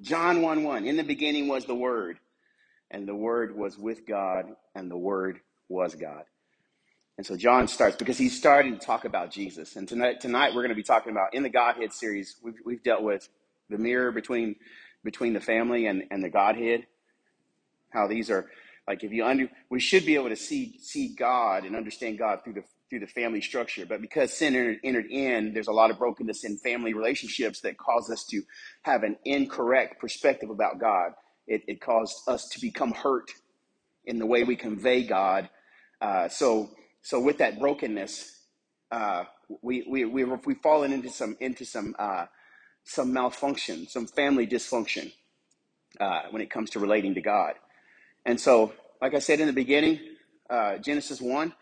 John 1 1. In the beginning was the Word, and the Word was with God, and the Word was God. And so John starts because he's starting to talk about Jesus. And tonight, tonight we're going to be talking about in the Godhead series. We've, we've dealt with the mirror between between the family and, and the Godhead. How these are like if you under we should be able to see see God and understand God through the through the family structure. But because sin entered, entered in, there's a lot of brokenness in family relationships that cause us to have an incorrect perspective about God. It, it caused us to become hurt in the way we convey God. Uh, so so with that brokenness, uh, we we we we've fallen into some into some uh, some malfunction, some family dysfunction uh, when it comes to relating to God. And so, like I said in the beginning, uh, Genesis one.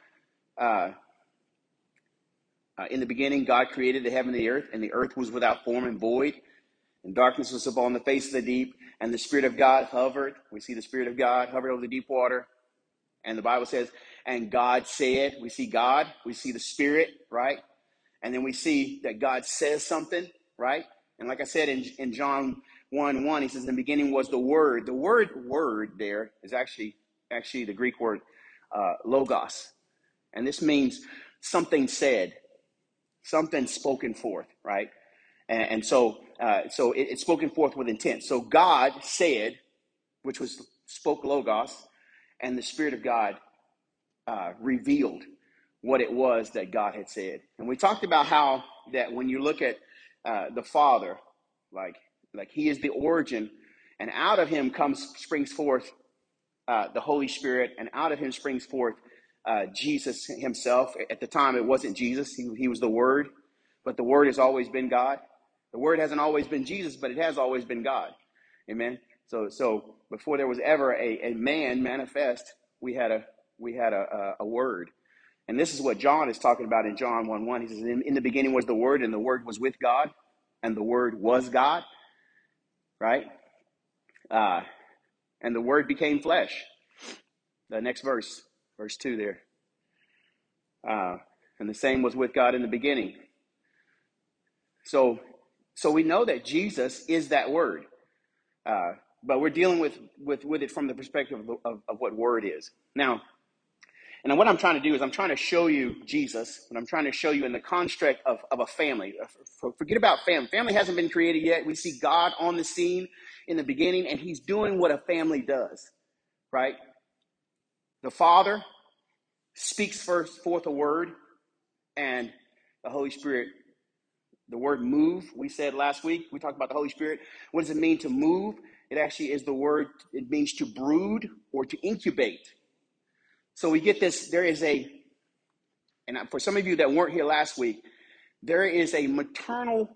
Uh, in the beginning, God created the heaven and the earth, and the earth was without form and void, and darkness was upon the face of the deep, and the Spirit of God hovered. We see the Spirit of God hovered over the deep water, and the Bible says, and God said, we see God, we see the Spirit, right? And then we see that God says something, right? And like I said in, in John 1 1, he says, In the beginning was the Word. The word word there is actually actually the Greek word uh, logos. And this means something said, something spoken forth, right? And, and so uh, so it, it's spoken forth with intent. So God said, which was spoke logos, and the Spirit of God uh, revealed what it was that God had said. And we talked about how that when you look at uh, the Father, like like He is the origin, and out of Him comes springs forth uh, the Holy Spirit, and out of Him springs forth uh, Jesus Himself. At the time, it wasn't Jesus; he, he was the Word, but the Word has always been God. The Word hasn't always been Jesus, but it has always been God. Amen. So so before there was ever a, a man manifest, we had a we had a, a, a word. And this is what John is talking about in John 1 1. He says, in, in the beginning was the Word, and the Word was with God, and the Word was God, right? Uh, and the Word became flesh. The next verse, verse 2 there. Uh, and the same was with God in the beginning. So, so we know that Jesus is that Word. Uh, but we're dealing with, with, with it from the perspective of, of, of what Word is. Now, and what I'm trying to do is I'm trying to show you Jesus, and I'm trying to show you in the construct of, of a family. Forget about family. Family hasn't been created yet. We see God on the scene in the beginning, and He's doing what a family does, right? The Father speaks first forth a word, and the Holy Spirit, the word move, we said last week, we talked about the Holy Spirit. What does it mean to move? It actually is the word, it means to brood or to incubate. So we get this, there is a, and for some of you that weren't here last week, there is a maternal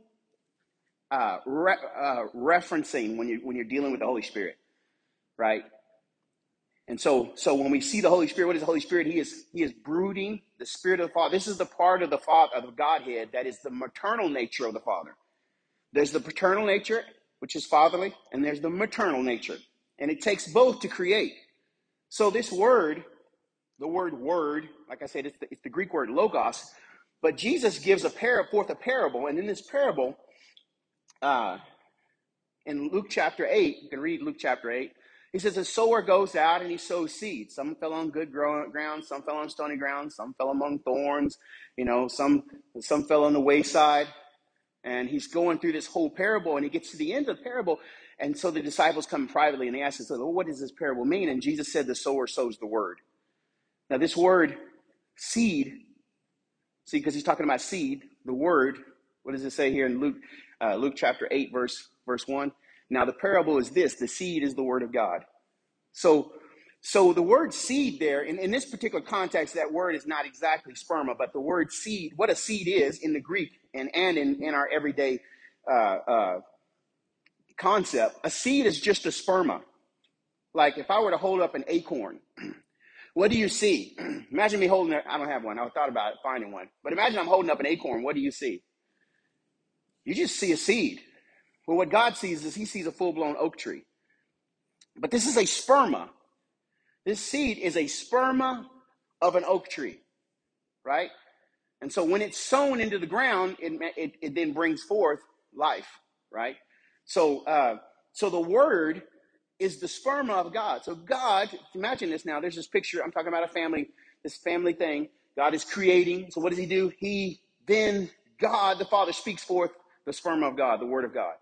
uh, re, uh, referencing when you when you're dealing with the Holy Spirit, right? And so, so when we see the Holy Spirit, what is the Holy Spirit? He is he is brooding the Spirit of the Father. This is the part of the Father of Godhead that is the maternal nature of the Father. There's the paternal nature, which is fatherly, and there's the maternal nature, and it takes both to create. So this word the word word, like I said, it's the, it's the Greek word logos, but Jesus gives a par- forth a parable, and in this parable, uh, in Luke chapter 8, you can read Luke chapter 8, he says, A sower goes out and he sows seeds. Some fell on good ground, some fell on stony ground, some fell among thorns, you know, some, some fell on the wayside. And he's going through this whole parable, and he gets to the end of the parable. And so the disciples come privately and they ask, well, What does this parable mean? And Jesus said, The sower sows the word. Now, this word seed, see, because he's talking about seed, the word, what does it say here in Luke, uh, Luke chapter 8, verse, verse 1? Now, the parable is this the seed is the word of God. So, so the word seed there, in, in this particular context, that word is not exactly sperma, but the word seed, what a seed is in the Greek and, and in, in our everyday uh, uh, concept, a seed is just a sperma. Like if I were to hold up an acorn, what do you see? imagine me holding it. I don't have one. I thought about finding one. But imagine I'm holding up an acorn. What do you see? You just see a seed. Well, what God sees is he sees a full blown oak tree. But this is a sperma. This seed is a sperma of an oak tree, right? And so when it's sown into the ground, it, it, it then brings forth life, right? So, uh, So the word is the sperma of God. So God, imagine this now. There's this picture. I'm talking about a family, this family thing. God is creating. So what does he do? He then God the Father speaks forth the sperma of God, the word of God.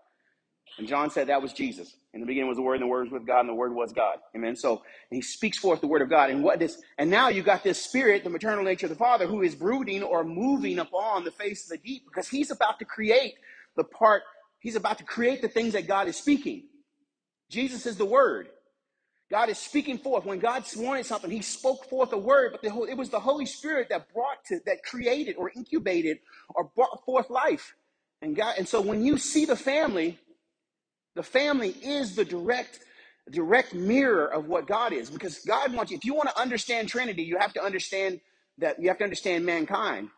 And John said that was Jesus. In the beginning was the Word, and the Word was with God, and the Word was God. Amen. So he speaks forth the Word of God. And what this and now you got this spirit, the maternal nature of the Father, who is brooding or moving upon the face of the deep, because he's about to create the part, he's about to create the things that God is speaking. Jesus is the Word. God is speaking forth. When God wanted something, He spoke forth a word, but the, it was the Holy Spirit that brought to, that created or incubated or brought forth life. And God, and so when you see the family, the family is the direct direct mirror of what God is because God wants you if you want to understand Trinity, you have to understand that you have to understand mankind.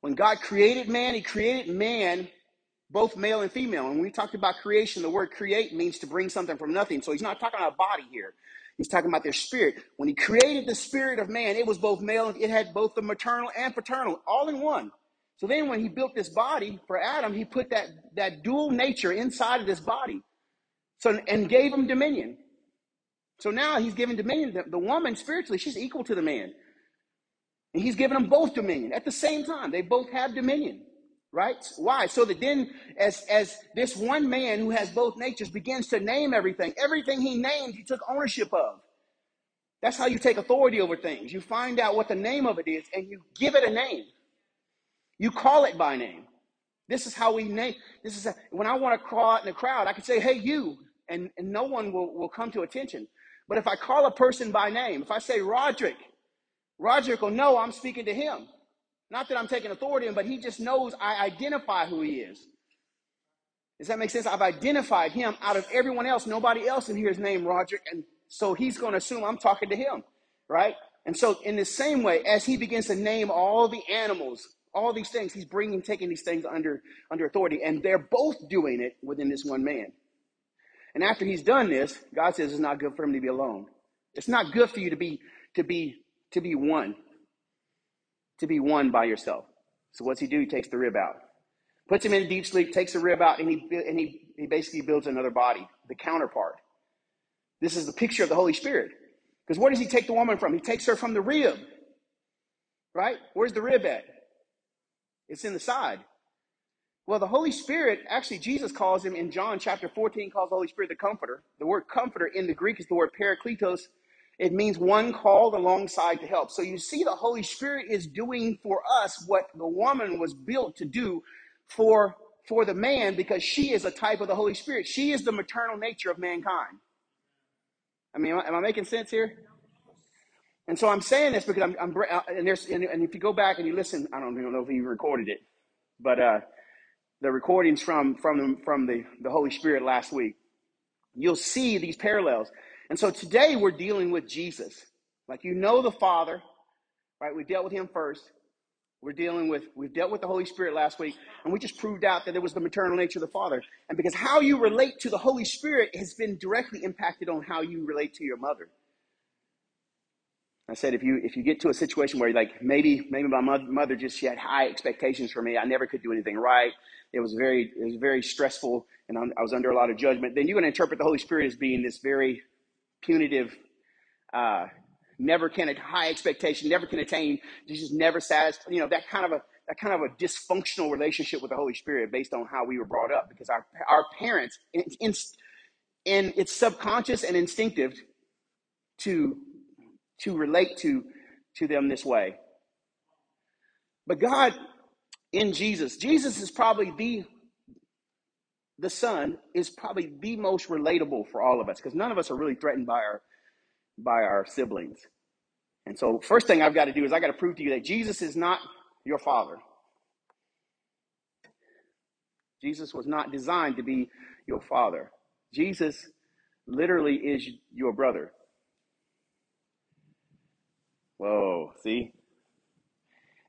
When God created man, he created man both male and female. And when we talked about creation, the word create means to bring something from nothing. So he's not talking about body here. He's talking about their spirit. When he created the spirit of man, it was both male, it had both the maternal and paternal all in one. So then when he built this body for Adam, he put that, that dual nature inside of this body. So and gave him dominion. So now he's given dominion. The, the woman spiritually, she's equal to the man. And he's given them both dominion at the same time. They both have dominion. Right? Why? So that then as as this one man who has both natures begins to name everything, everything he named, he took ownership of. That's how you take authority over things. You find out what the name of it is and you give it a name. You call it by name. This is how we name. This is a, when I want to call out in the crowd, I can say, "Hey, you," and, and no one will, will come to attention. But if I call a person by name, if I say Roderick, Roderick will know I'm speaking to him. Not that I'm taking authority, but he just knows I identify who he is. Does that make sense? I've identified him out of everyone else. Nobody else in here is named Roderick, and so he's going to assume I'm talking to him, right? And so, in the same way, as he begins to name all the animals all these things. He's bringing, taking these things under, under authority. And they're both doing it within this one man. And after he's done this, God says it's not good for him to be alone. It's not good for you to be, to be, to be one. To be one by yourself. So what's he do? He takes the rib out. Puts him in a deep sleep, takes the rib out, and he, and he, he basically builds another body, the counterpart. This is the picture of the Holy Spirit. Because where does he take the woman from? He takes her from the rib. Right? Where's the rib at? It's in the side. Well, the Holy Spirit, actually, Jesus calls him in John chapter 14, calls the Holy Spirit the comforter. The word comforter in the Greek is the word parakletos. It means one called alongside to help. So you see, the Holy Spirit is doing for us what the woman was built to do for, for the man because she is a type of the Holy Spirit. She is the maternal nature of mankind. I mean, am I, am I making sense here? And so I'm saying this because I'm, I'm uh, and there's and, and, if you go back and you listen, I don't even know if he recorded it, but uh, the recordings from from from the the Holy Spirit last week, you'll see these parallels. And so today we're dealing with Jesus, like you know the Father, right? We dealt with him first. We're dealing with we've dealt with the Holy Spirit last week, and we just proved out that it was the maternal nature of the Father. And because how you relate to the Holy Spirit has been directly impacted on how you relate to your mother. I said, if you if you get to a situation where like maybe maybe my mother just she had high expectations for me, I never could do anything right. It was very it was very stressful, and I was under a lot of judgment. Then you're going to interpret the Holy Spirit as being this very punitive, uh, never can a high expectation, never can attain, just never satisfied. You know that kind of a that kind of a dysfunctional relationship with the Holy Spirit based on how we were brought up because our our parents in, in, in it's subconscious and instinctive to to relate to, to them this way. But God in Jesus, Jesus is probably the the son is probably the most relatable for all of us because none of us are really threatened by our by our siblings. And so first thing I've got to do is I got to prove to you that Jesus is not your father. Jesus was not designed to be your father. Jesus literally is your brother. Whoa, see?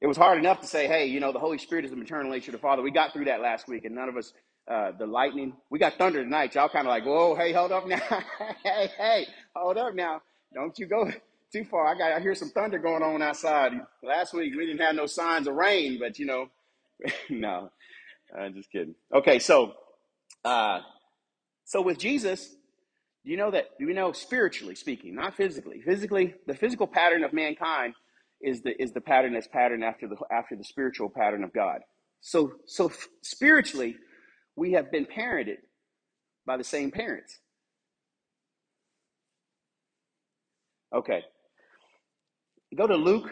It was hard enough to say, hey, you know, the Holy Spirit is the maternal nature of the Father. We got through that last week, and none of us, uh, the lightning, we got thunder tonight. Y'all kind of like, whoa, hey, hold up now. hey, hey, hold up now. Don't you go too far. I got, I hear some thunder going on outside. Last week, we didn't have no signs of rain, but, you know, no, I'm just kidding. Okay, so, uh, So with Jesus, do you know that? Do you know spiritually speaking, not physically? Physically, the physical pattern of mankind is the is the pattern that's patterned after the after the spiritual pattern of God. So so spiritually, we have been parented by the same parents. Okay, go to Luke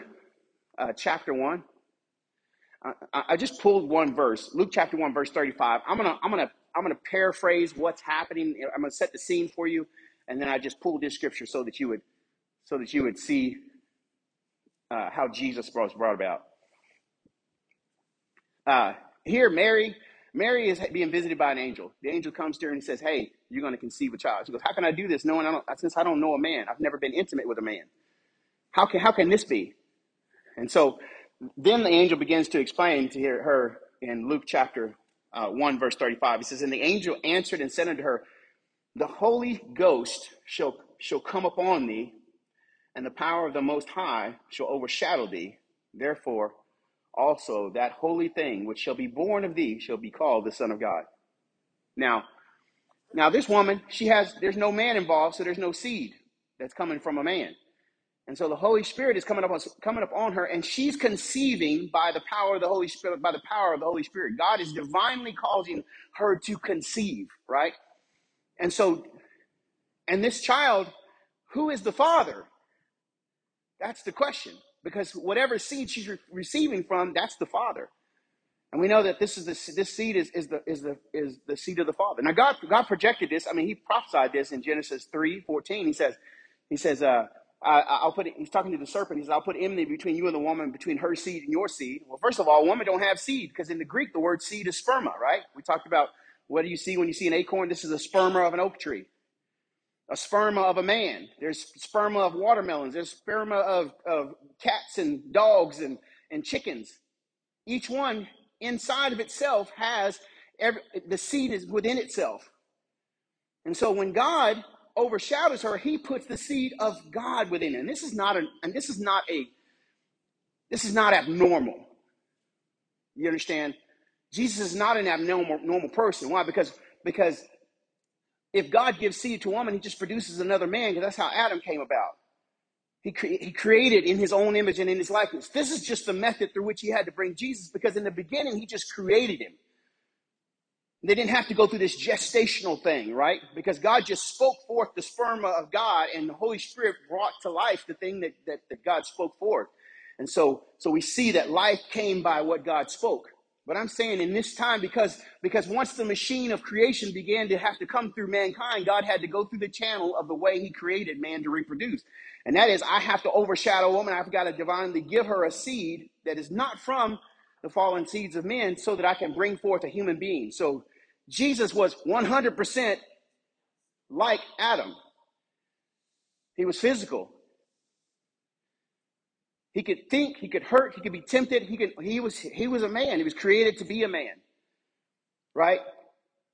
uh, chapter one. I, I just pulled one verse, Luke chapter one, verse thirty-five. I'm gonna I'm gonna I'm gonna paraphrase what's happening. I'm gonna set the scene for you, and then I just pulled this scripture so that you would so that you would see uh, how Jesus was brought about. Uh, here, Mary, Mary is being visited by an angel. The angel comes to her and says, "Hey, you're going to conceive a child." She goes, "How can I do this? No one, I don't, since I don't know a man, I've never been intimate with a man. How can how can this be?" And so, then the angel begins to explain to her in Luke chapter uh, one, verse thirty-five. He says, "And the angel answered and said unto her, The Holy Ghost shall shall come upon thee, and the power of the Most High shall overshadow thee. Therefore, also that holy thing which shall be born of thee shall be called the Son of God. Now, now this woman, she has there's no man involved, so there's no seed that's coming from a man. And so the Holy Spirit is coming up on, coming up on her, and she's conceiving by the power of the Holy Spirit, by the power of the Holy Spirit. God is divinely causing her to conceive, right? And so, and this child, who is the father? That's the question. Because whatever seed she's re- receiving from, that's the Father. And we know that this is the this seed is, is the is the is the seed of the Father. Now God God projected this. I mean, He prophesied this in Genesis three fourteen. He says, He says, uh, I, will put it. He's talking to the serpent. He says, "I'll put enmity between you and the woman, between her seed and your seed." Well, first of all, a woman don't have seed because in the Greek the word seed is sperma, right? We talked about what do you see when you see an acorn? This is a sperma of an oak tree a sperma of a man. There's sperma of watermelons. There's sperma of, of cats and dogs and, and chickens. Each one inside of itself has every, the seed is within itself. And so when God overshadows her, he puts the seed of God within her. And this is not an and this is not a this is not abnormal. You understand? Jesus is not an abnormal normal person. Why? Because because if God gives seed to a woman, he just produces another man because that's how Adam came about. He, cre- he created in his own image and in his likeness. This is just the method through which he had to bring Jesus because in the beginning, he just created him. They didn't have to go through this gestational thing, right? Because God just spoke forth the sperma of God and the Holy Spirit brought to life the thing that, that, that God spoke forth. And so, so we see that life came by what God spoke. But I'm saying in this time, because, because once the machine of creation began to have to come through mankind, God had to go through the channel of the way he created man to reproduce. And that is, I have to overshadow a woman. I've got to divinely give her a seed that is not from the fallen seeds of men so that I can bring forth a human being. So Jesus was 100% like Adam. He was physical. He could think, he could hurt, he could be tempted. He could he was he was a man. He was created to be a man. Right?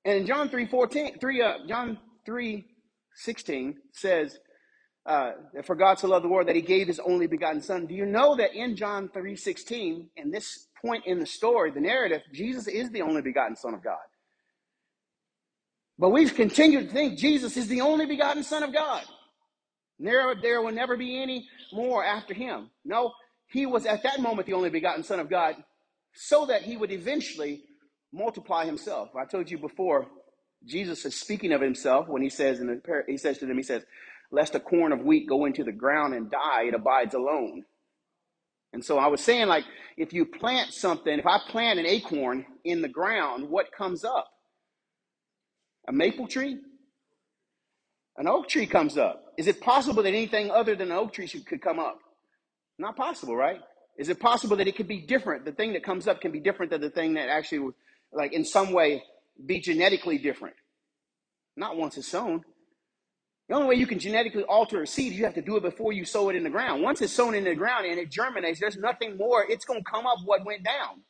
And in John 3 14, 3 uh, John 3 16 says, uh, for God to love the world that he gave his only begotten son. Do you know that in John 3 16, in this point in the story, the narrative, Jesus is the only begotten son of God. But we've continued to think Jesus is the only begotten son of God. There, there will never be any more after him. No, he was at that moment the only begotten Son of God, so that he would eventually multiply himself. I told you before, Jesus is speaking of himself when he says in the he says to them, he says, Lest a corn of wheat go into the ground and die, it abides alone. And so I was saying, like, if you plant something, if I plant an acorn in the ground, what comes up? A maple tree? An oak tree comes up. Is it possible that anything other than an oak tree should, could come up? Not possible, right? Is it possible that it could be different? The thing that comes up can be different than the thing that actually, like in some way, be genetically different. Not once it's sown. The only way you can genetically alter a seed, you have to do it before you sow it in the ground. Once it's sown in the ground and it germinates, there's nothing more. It's going to come up what went down.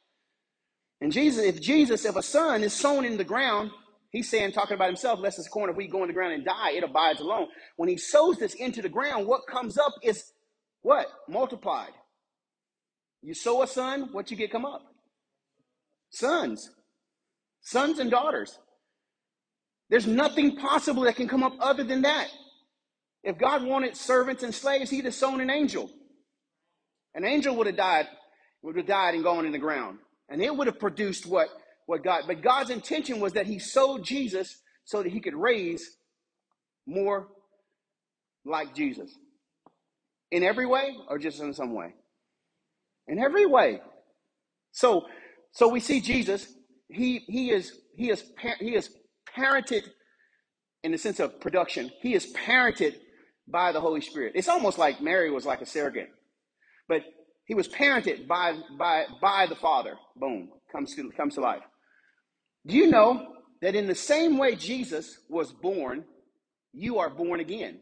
And Jesus, if Jesus, if a son is sown in the ground, He's saying, talking about himself, lest this corn, if we go in the ground and die, it abides alone. When he sows this into the ground, what comes up is what? Multiplied. You sow a son, what you get come up? Sons. Sons and daughters. There's nothing possible that can come up other than that. If God wanted servants and slaves, he'd have sown an angel. An angel would have died, would have died and gone in the ground. And it would have produced what, what God, but God's intention was that he sowed Jesus so that he could raise more like Jesus. In every way or just in some way? In every way. So so we see Jesus, he he is he is he is parented in the sense of production. He is parented by the Holy Spirit. It's almost like Mary was like a surrogate. But he was parented by by by the Father. Boom, comes to comes to life. Do you know that in the same way Jesus was born, you are born again?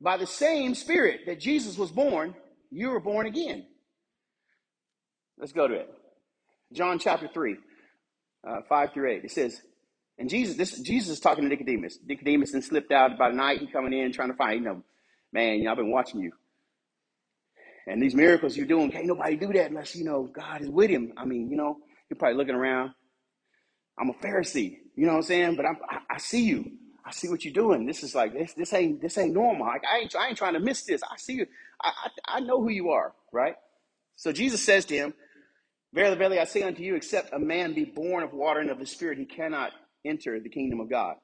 By the same Spirit that Jesus was born, you were born again. Let's go to it. John chapter 3, uh, 5 through 8. It says, and Jesus, this Jesus is talking to Nicodemus. Nicodemus then slipped out by night. He coming in trying to find, you know, man, you know, I've been watching you. And these miracles you're doing, can't nobody do that unless, you know, God is with him. I mean, you know, you're probably looking around. I'm a Pharisee, you know what I'm saying? But I'm, I, I see you. I see what you're doing. This is like this. This ain't this ain't normal. Like I ain't I ain't trying to miss this. I see you. I, I I know who you are, right? So Jesus says to him, Verily, verily, I say unto you, except a man be born of water and of the Spirit, he cannot enter the kingdom of God.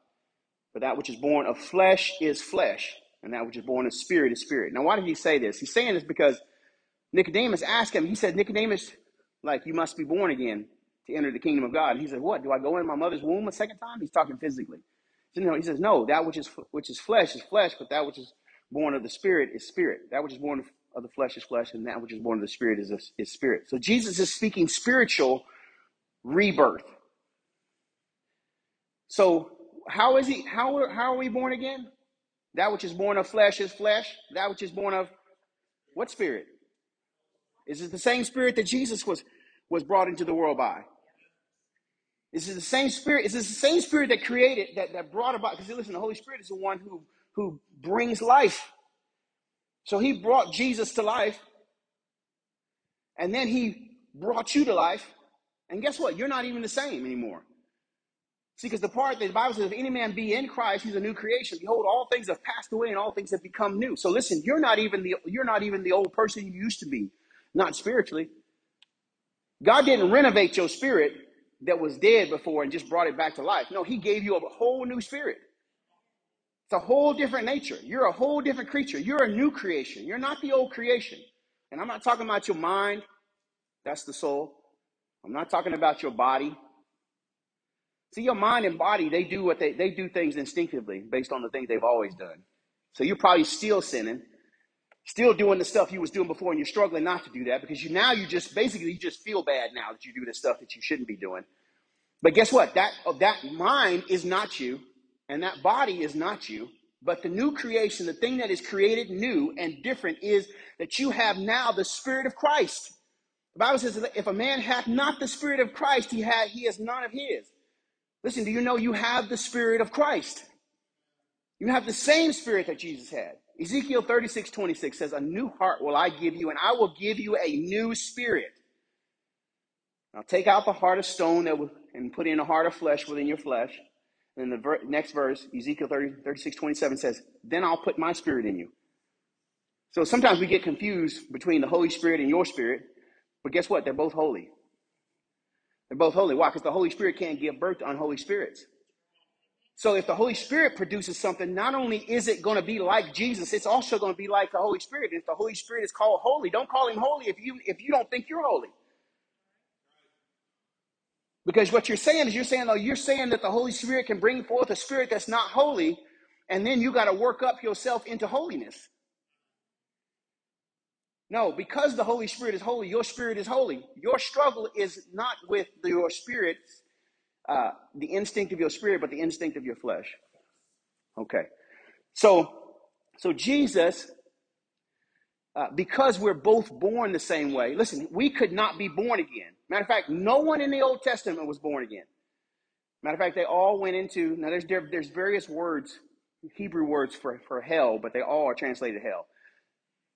For that which is born of flesh is flesh, and that which is born of spirit is spirit. Now, why did he say this? He's saying this because Nicodemus asked him, he said, Nicodemus, like, you must be born again to enter the kingdom of God. And he said, What? Do I go in my mother's womb a second time? He's talking physically. No, he says, No, that which is which is flesh is flesh, but that which is born of the spirit is spirit. That which is born of the flesh is flesh, and that which is born of the spirit is, is spirit. So Jesus is speaking spiritual rebirth. So how is he? How how are we born again? That which is born of flesh is flesh. That which is born of what spirit? Is it the same spirit that Jesus was was brought into the world by? Is it the same spirit? Is this the same spirit that created that that brought about? Because listen, the Holy Spirit is the one who who brings life. So he brought Jesus to life, and then he brought you to life. And guess what? You're not even the same anymore. See, because the part that the Bible says, if any man be in Christ, he's a new creation. Behold, all things have passed away and all things have become new. So listen, you're not even the you're not even the old person you used to be, not spiritually. God didn't renovate your spirit that was dead before and just brought it back to life. No, he gave you a whole new spirit. It's a whole different nature. You're a whole different creature. You're a new creation. You're not the old creation. And I'm not talking about your mind. That's the soul. I'm not talking about your body. See, your mind and body, they do what they, they do things instinctively based on the things they've always done. So you're probably still sinning, still doing the stuff you was doing before, and you're struggling not to do that because you now you just basically you just feel bad now that you do the stuff that you shouldn't be doing. But guess what? That oh, that mind is not you, and that body is not you. But the new creation, the thing that is created new and different, is that you have now the Spirit of Christ. The Bible says that if a man hath not the Spirit of Christ, he had he has none of his. Listen, do you know you have the Spirit of Christ? You have the same Spirit that Jesus had. Ezekiel 36, 26 says, A new heart will I give you, and I will give you a new spirit. Now take out the heart of stone that will, and put in a heart of flesh within your flesh. And the ver- next verse, Ezekiel 30, 36, 27 says, Then I'll put my spirit in you. So sometimes we get confused between the Holy Spirit and your spirit, but guess what? They're both holy. They're both holy. Why? Because the Holy Spirit can't give birth to unholy spirits. So if the Holy Spirit produces something, not only is it going to be like Jesus, it's also going to be like the Holy Spirit. If the Holy Spirit is called holy, don't call him holy if you if you don't think you're holy. Because what you're saying is you're saying, oh, you're saying that the Holy Spirit can bring forth a spirit that's not holy, and then you got to work up yourself into holiness. No, because the Holy Spirit is holy, your spirit is holy. Your struggle is not with your spirit, uh, the instinct of your spirit, but the instinct of your flesh. Okay. So, so Jesus, uh, because we're both born the same way, listen, we could not be born again. Matter of fact, no one in the Old Testament was born again. Matter of fact, they all went into, now there's, there's various words, Hebrew words for, for hell, but they all are translated hell.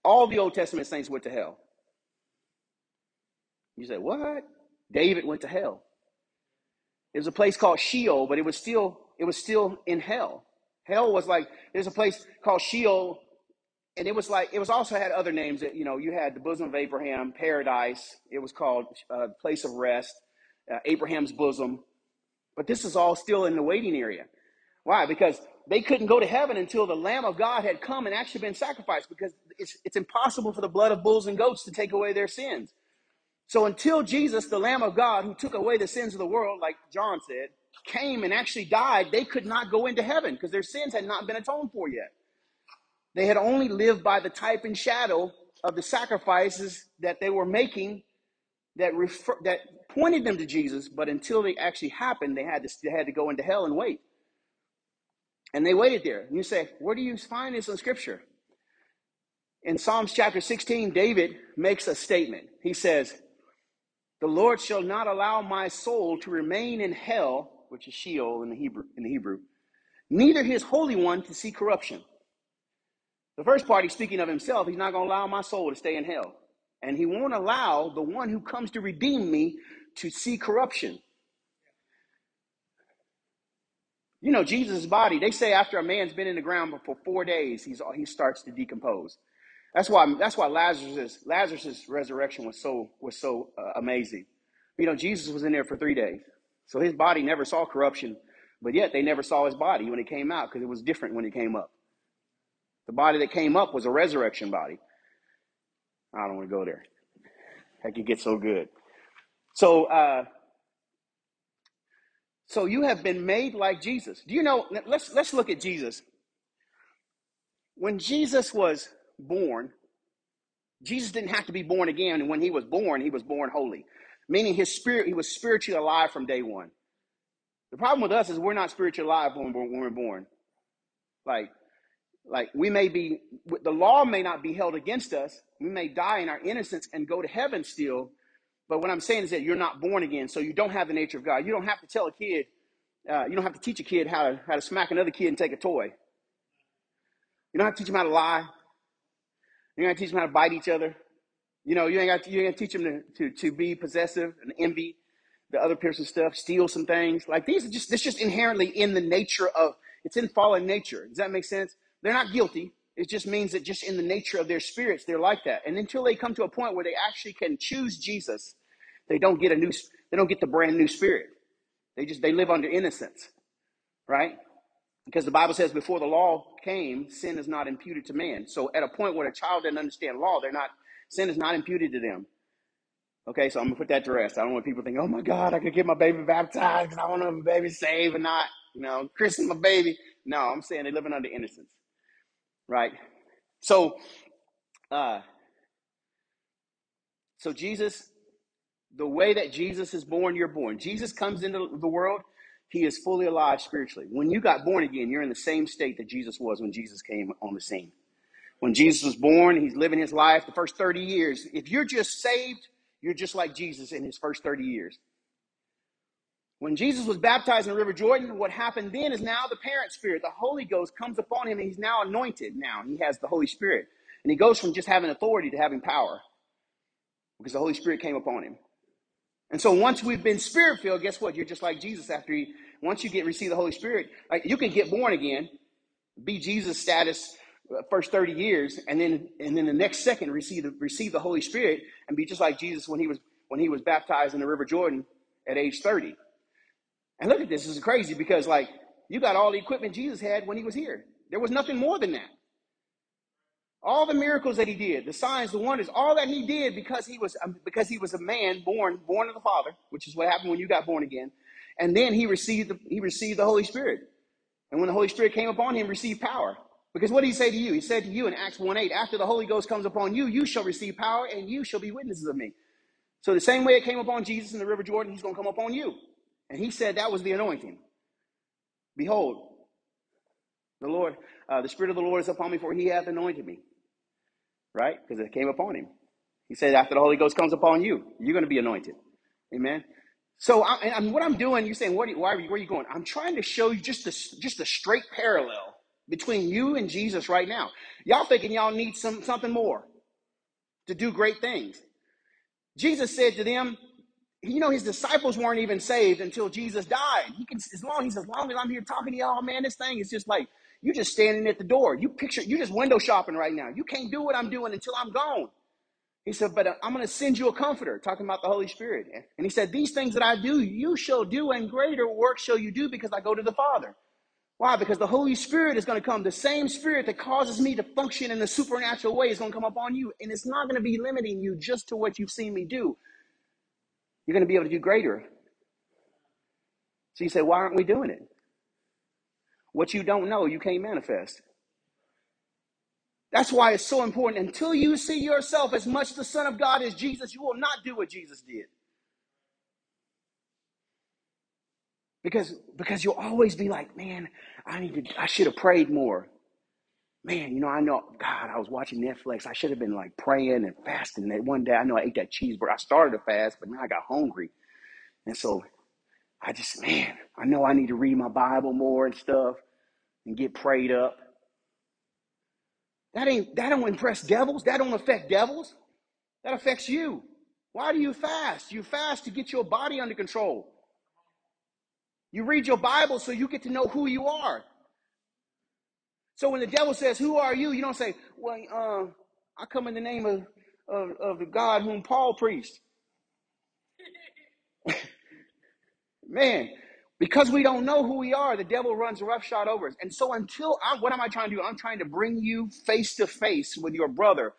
All the Old Testament saints went to hell. You say, what? David went to hell. It was a place called Sheol, but it was still it was still in hell. Hell was like there's a place called Sheol, and it was like it was also had other names. That you know you had the bosom of Abraham, paradise. It was called uh, place of rest, uh, Abraham's bosom. But this is all still in the waiting area. Why? Because they couldn't go to heaven until the Lamb of God had come and actually been sacrificed. Because it's it's impossible for the blood of bulls and goats to take away their sins. So until Jesus, the Lamb of God, who took away the sins of the world, like John said, came and actually died, they could not go into heaven because their sins had not been atoned for yet. They had only lived by the type and shadow of the sacrifices that they were making that refer, that pointed them to Jesus, but until they actually happened, they had to they had to go into hell and wait. And they waited there. And you say, where do you find this in Scripture? In Psalms chapter 16, David makes a statement. He says, the Lord shall not allow my soul to remain in hell, which is Sheol in the Hebrew, in the Hebrew, neither his holy one to see corruption. The first part, he's speaking of himself. He's not going to allow my soul to stay in hell. And he won't allow the one who comes to redeem me to see corruption. You know, Jesus' body, they say after a man's been in the ground for four days, he's, he starts to decompose. That's why that's why Lazarus Lazarus' resurrection was so was so uh, amazing. You know, Jesus was in there for three days, so his body never saw corruption, but yet they never saw his body when it came out because it was different when it came up. The body that came up was a resurrection body. I don't want to go there. Heck, it gets so good. So, uh, so you have been made like Jesus. Do you know? Let's let's look at Jesus. When Jesus was born, Jesus didn't have to be born again. And when he was born, he was born holy, meaning his spirit, he was spiritually alive from day one. The problem with us is we're not spiritually alive when we're, when we're born. Like, like we may be, the law may not be held against us. We may die in our innocence and go to heaven still. But what I'm saying is that you're not born again, so you don't have the nature of God. You don't have to tell a kid, uh, you don't have to teach a kid how to how to smack another kid and take a toy. You don't have to teach him how to lie. You're gonna teach them how to bite each other. You know, you ain't got to, you're gonna teach them to, to, to be possessive and envy the other person's stuff, steal some things. Like these are just it's just inherently in the nature of it's in fallen nature. Does that make sense? They're not guilty. It just means that just in the nature of their spirits, they're like that. And until they come to a point where they actually can choose Jesus, they don't get a new they don't get the brand new spirit. They just they live under innocence. Right? Because the Bible says before the law came, sin is not imputed to man. So at a point where a child doesn't understand law, they're not sin is not imputed to them. Okay, so I'm gonna put that to rest. I don't want people to think, oh my God, I could get my baby baptized because I want my baby saved and not, you know, christen my baby. No, I'm saying they're living under innocence. Right? So uh so Jesus, the way that Jesus is born, you're born. Jesus comes into the world he is fully alive spiritually. When you got born again, you're in the same state that Jesus was when Jesus came on the scene. When Jesus was born, he's living his life the first 30 years. If you're just saved, you're just like Jesus in his first 30 years. When Jesus was baptized in the River Jordan, what happened then is now the parent spirit, the Holy Ghost comes upon him and he's now anointed. Now he has the Holy Spirit. And he goes from just having authority to having power because the Holy Spirit came upon him. And so once we've been spirit filled, guess what? You're just like Jesus after he, once you get receive the Holy Spirit, like you can get born again, be Jesus status uh, first 30 years, and then and then the next second receive the receive the Holy Spirit and be just like Jesus when he was when he was baptized in the River Jordan at age 30. And look at this, this is crazy because like you got all the equipment Jesus had when he was here. There was nothing more than that. All the miracles that he did, the signs, the wonders, all that he did because he was um, because he was a man born born of the Father, which is what happened when you got born again. And then he received the, he received the Holy Spirit. And when the Holy Spirit came upon him, received power. Because what did he say to you? He said to you in Acts 1 8, after the Holy Ghost comes upon you, you shall receive power and you shall be witnesses of me. So the same way it came upon Jesus in the River Jordan, he's going to come upon you. And he said that was the anointing. Behold, the Lord, uh, the Spirit of the Lord is upon me, for he hath anointed me right? Because it came upon him. He said, after the Holy Ghost comes upon you, you're going to be anointed. Amen. So, I, and what I'm doing, you're saying, what are you, why are you, where are you going? I'm trying to show you just a, just a straight parallel between you and Jesus right now. Y'all thinking y'all need some, something more to do great things. Jesus said to them, you know, his disciples weren't even saved until Jesus died. He can, as long he's as long as I'm here talking to y'all, man, this thing is just like you just standing at the door. You picture you're just window shopping right now. You can't do what I'm doing until I'm gone. He said, but uh, I'm going to send you a comforter, talking about the Holy Spirit. And he said, these things that I do, you shall do, and greater work shall you do because I go to the Father. Why? Because the Holy Spirit is going to come. The same Spirit that causes me to function in a supernatural way is going to come upon you. And it's not going to be limiting you just to what you've seen me do. You're going to be able to do greater. So you say, why aren't we doing it? What you don't know, you can't manifest. That's why it's so important. Until you see yourself as much the Son of God as Jesus, you will not do what Jesus did. Because, because you'll always be like, man, I need to, I should have prayed more. Man, you know, I know, God, I was watching Netflix. I should have been like praying and fasting. That one day, I know I ate that cheeseburger. I started a fast, but now I got hungry. And so I just, man, I know I need to read my Bible more and stuff and get prayed up. That ain't that don't impress devils. That don't affect devils. That affects you. Why do you fast? You fast to get your body under control. You read your Bible so you get to know who you are. So when the devil says, "Who are you?" you don't say, "Well, uh, I come in the name of, of, of the God whom Paul preached." Man, because we don't know who we are, the devil runs roughshod over us. And so until I, what am I trying to do? I'm trying to bring you face to face with your brother.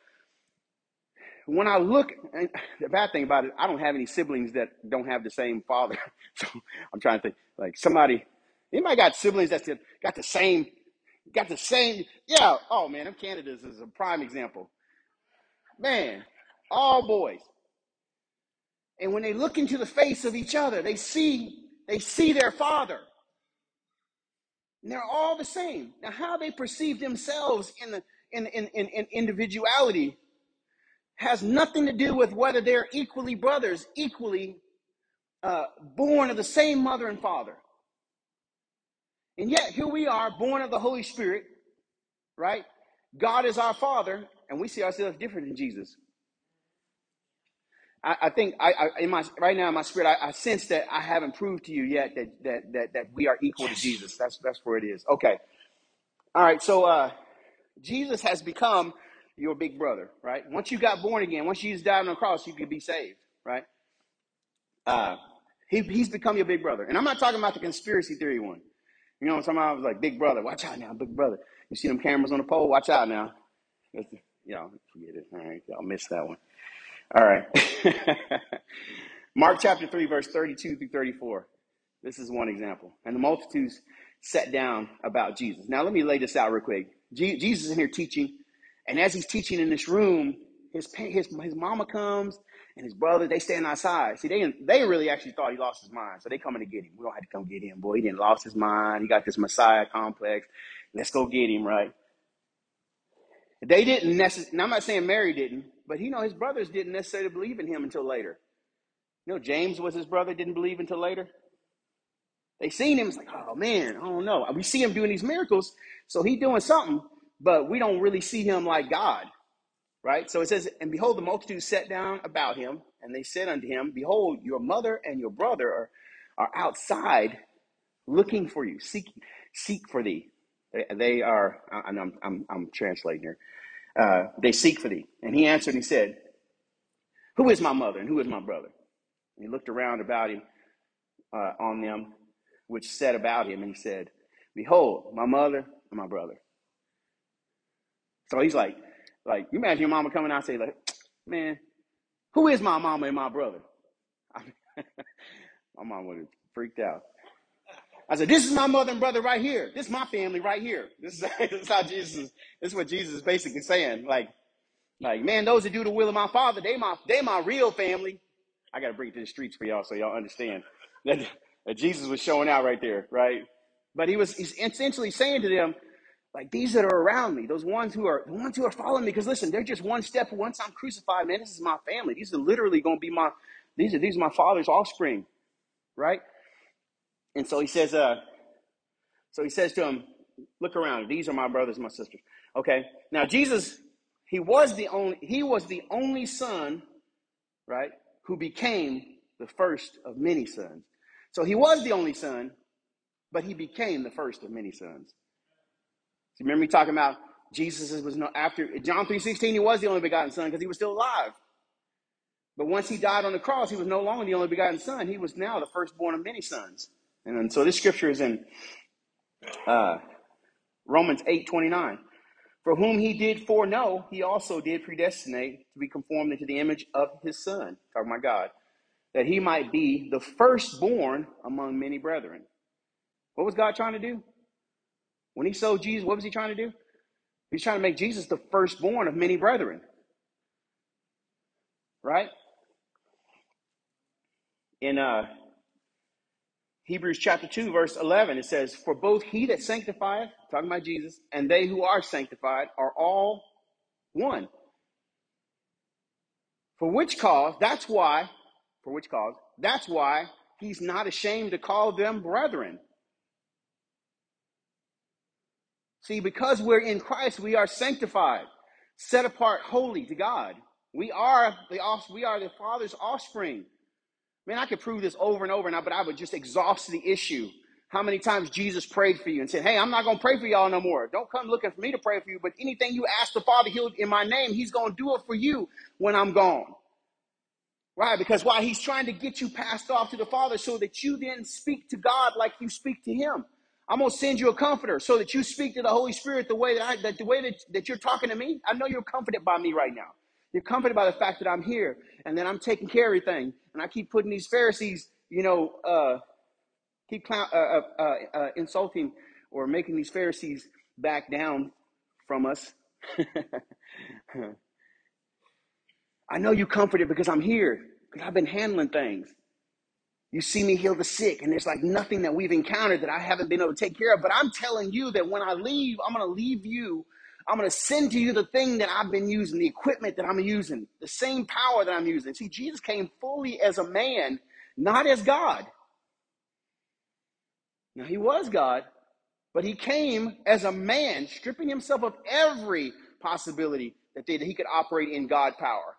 When I look, and the bad thing about it, I don't have any siblings that don't have the same father. So I'm trying to think, like somebody, anybody got siblings that got the same, got the same, yeah. Oh man, them Canada's is a prime example. Man, all boys. And when they look into the face of each other, they see they see their father. And they're all the same. Now, how they perceive themselves in, the, in, in, in, in individuality has nothing to do with whether they're equally brothers, equally uh, born of the same mother and father. And yet, here we are, born of the Holy Spirit, right? God is our Father, and we see ourselves different than Jesus. I, I think I, I, in my right now in my spirit, I, I, sense that I haven't proved to you yet that that that, that we are equal to Jesus. That's that's where it is. Okay. All right. So uh, Jesus has become your big brother, right? Once you got born again, once Jesus died on the cross, you could be saved, right? Uh, he, he's become your big brother, and I'm not talking about the conspiracy theory one. You know, somebody was like, "Big brother, watch out now, big brother." You see them cameras on the pole, watch out now. you know, forget it. All right, y'all missed that one. All right. Mark chapter 3, verse 32 through 34. This is one example. And the multitudes sat down about Jesus. Now, let me lay this out real quick. Jesus is in here teaching. And as he's teaching in this room, his, his, his mama comes and his brother, they stand outside. See, they, they really actually thought he lost his mind. So they coming to get him. We don't have to come get him. Boy, he didn't lost his mind. He got this Messiah complex. Let's go get him, right? They didn't necessarily, I'm not saying Mary didn't, but you know, his brothers didn't necessarily believe in him until later. You know, James was his brother, didn't believe until later. They seen him, it's like, oh man, I don't know. We see him doing these miracles, so he doing something, but we don't really see him like God. Right? So it says, and behold, the multitude sat down about him, and they said unto him, Behold, your mother and your brother are, are outside looking for you, seek, seek for thee. They, they are, I'm, I'm, I'm translating here uh, they seek for thee. And he answered and he said, Who is my mother and who is my brother? And he looked around about him uh, on them, which said about him, and he said, Behold, my mother and my brother. So he's like, like you imagine your mama coming out and say, like, man, who is my mama and my brother? my mom would have freaked out. I said, this is my mother and brother right here. This is my family right here. This is, this is how Jesus is, this is what Jesus is basically saying. Like, like, man, those that do the will of my father, they my, they my real family. I got to bring it to the streets for y'all so y'all understand that, that Jesus was showing out right there, right? But he was, he's essentially saying to them, like these that are around me, those ones who are the ones who are following me, because listen, they're just one step. Once I'm crucified, man, this is my family. These are literally going to be my, these are these are my father's offspring, right? And so he says, uh, so he says to him, look around. These are my brothers, my sisters. Okay. Now Jesus, he was the only, he was the only son, right, who became the first of many sons. So he was the only son, but he became the first of many sons. So remember me talking about Jesus was no after John 3:16, he was the only begotten son because he was still alive. But once he died on the cross, he was no longer the only begotten son. He was now the firstborn of many sons. And, so this scripture is in uh, Romans 8 29. For whom he did foreknow, he also did predestinate to be conformed into the image of his son, talking about God, that he might be the firstborn among many brethren. What was God trying to do? When he sold Jesus, what was he trying to do? He's trying to make Jesus the firstborn of many brethren. Right? In uh, Hebrews chapter 2, verse 11, it says, For both he that sanctifieth, talking about Jesus, and they who are sanctified are all one. For which cause, that's why, for which cause, that's why he's not ashamed to call them brethren. See, because we're in Christ, we are sanctified, set apart holy to God. We are the we are the Father's offspring. Man, I could prove this over and over, and I, but I would just exhaust the issue. How many times Jesus prayed for you and said, "Hey, I'm not going to pray for y'all no more. Don't come looking for me to pray for you, but anything you ask the Father, He'll in my name, He's going to do it for you when I'm gone." Right? Because why? He's trying to get you passed off to the Father so that you then speak to God like you speak to Him. I'm gonna send you a comforter so that you speak to the Holy Spirit the way that I that the way that, that you're talking to me. I know you're comforted by me right now. You're comforted by the fact that I'm here and that I'm taking care of everything. And I keep putting these Pharisees, you know, uh, keep clown, uh, uh, uh, uh insulting or making these Pharisees back down from us. I know you comforted because I'm here, because I've been handling things. You see me heal the sick, and there's like nothing that we've encountered that I haven't been able to take care of. But I'm telling you that when I leave, I'm going to leave you. I'm going to send to you the thing that I've been using, the equipment that I'm using, the same power that I'm using. See, Jesus came fully as a man, not as God. Now, he was God, but he came as a man, stripping himself of every possibility that, they, that he could operate in God power.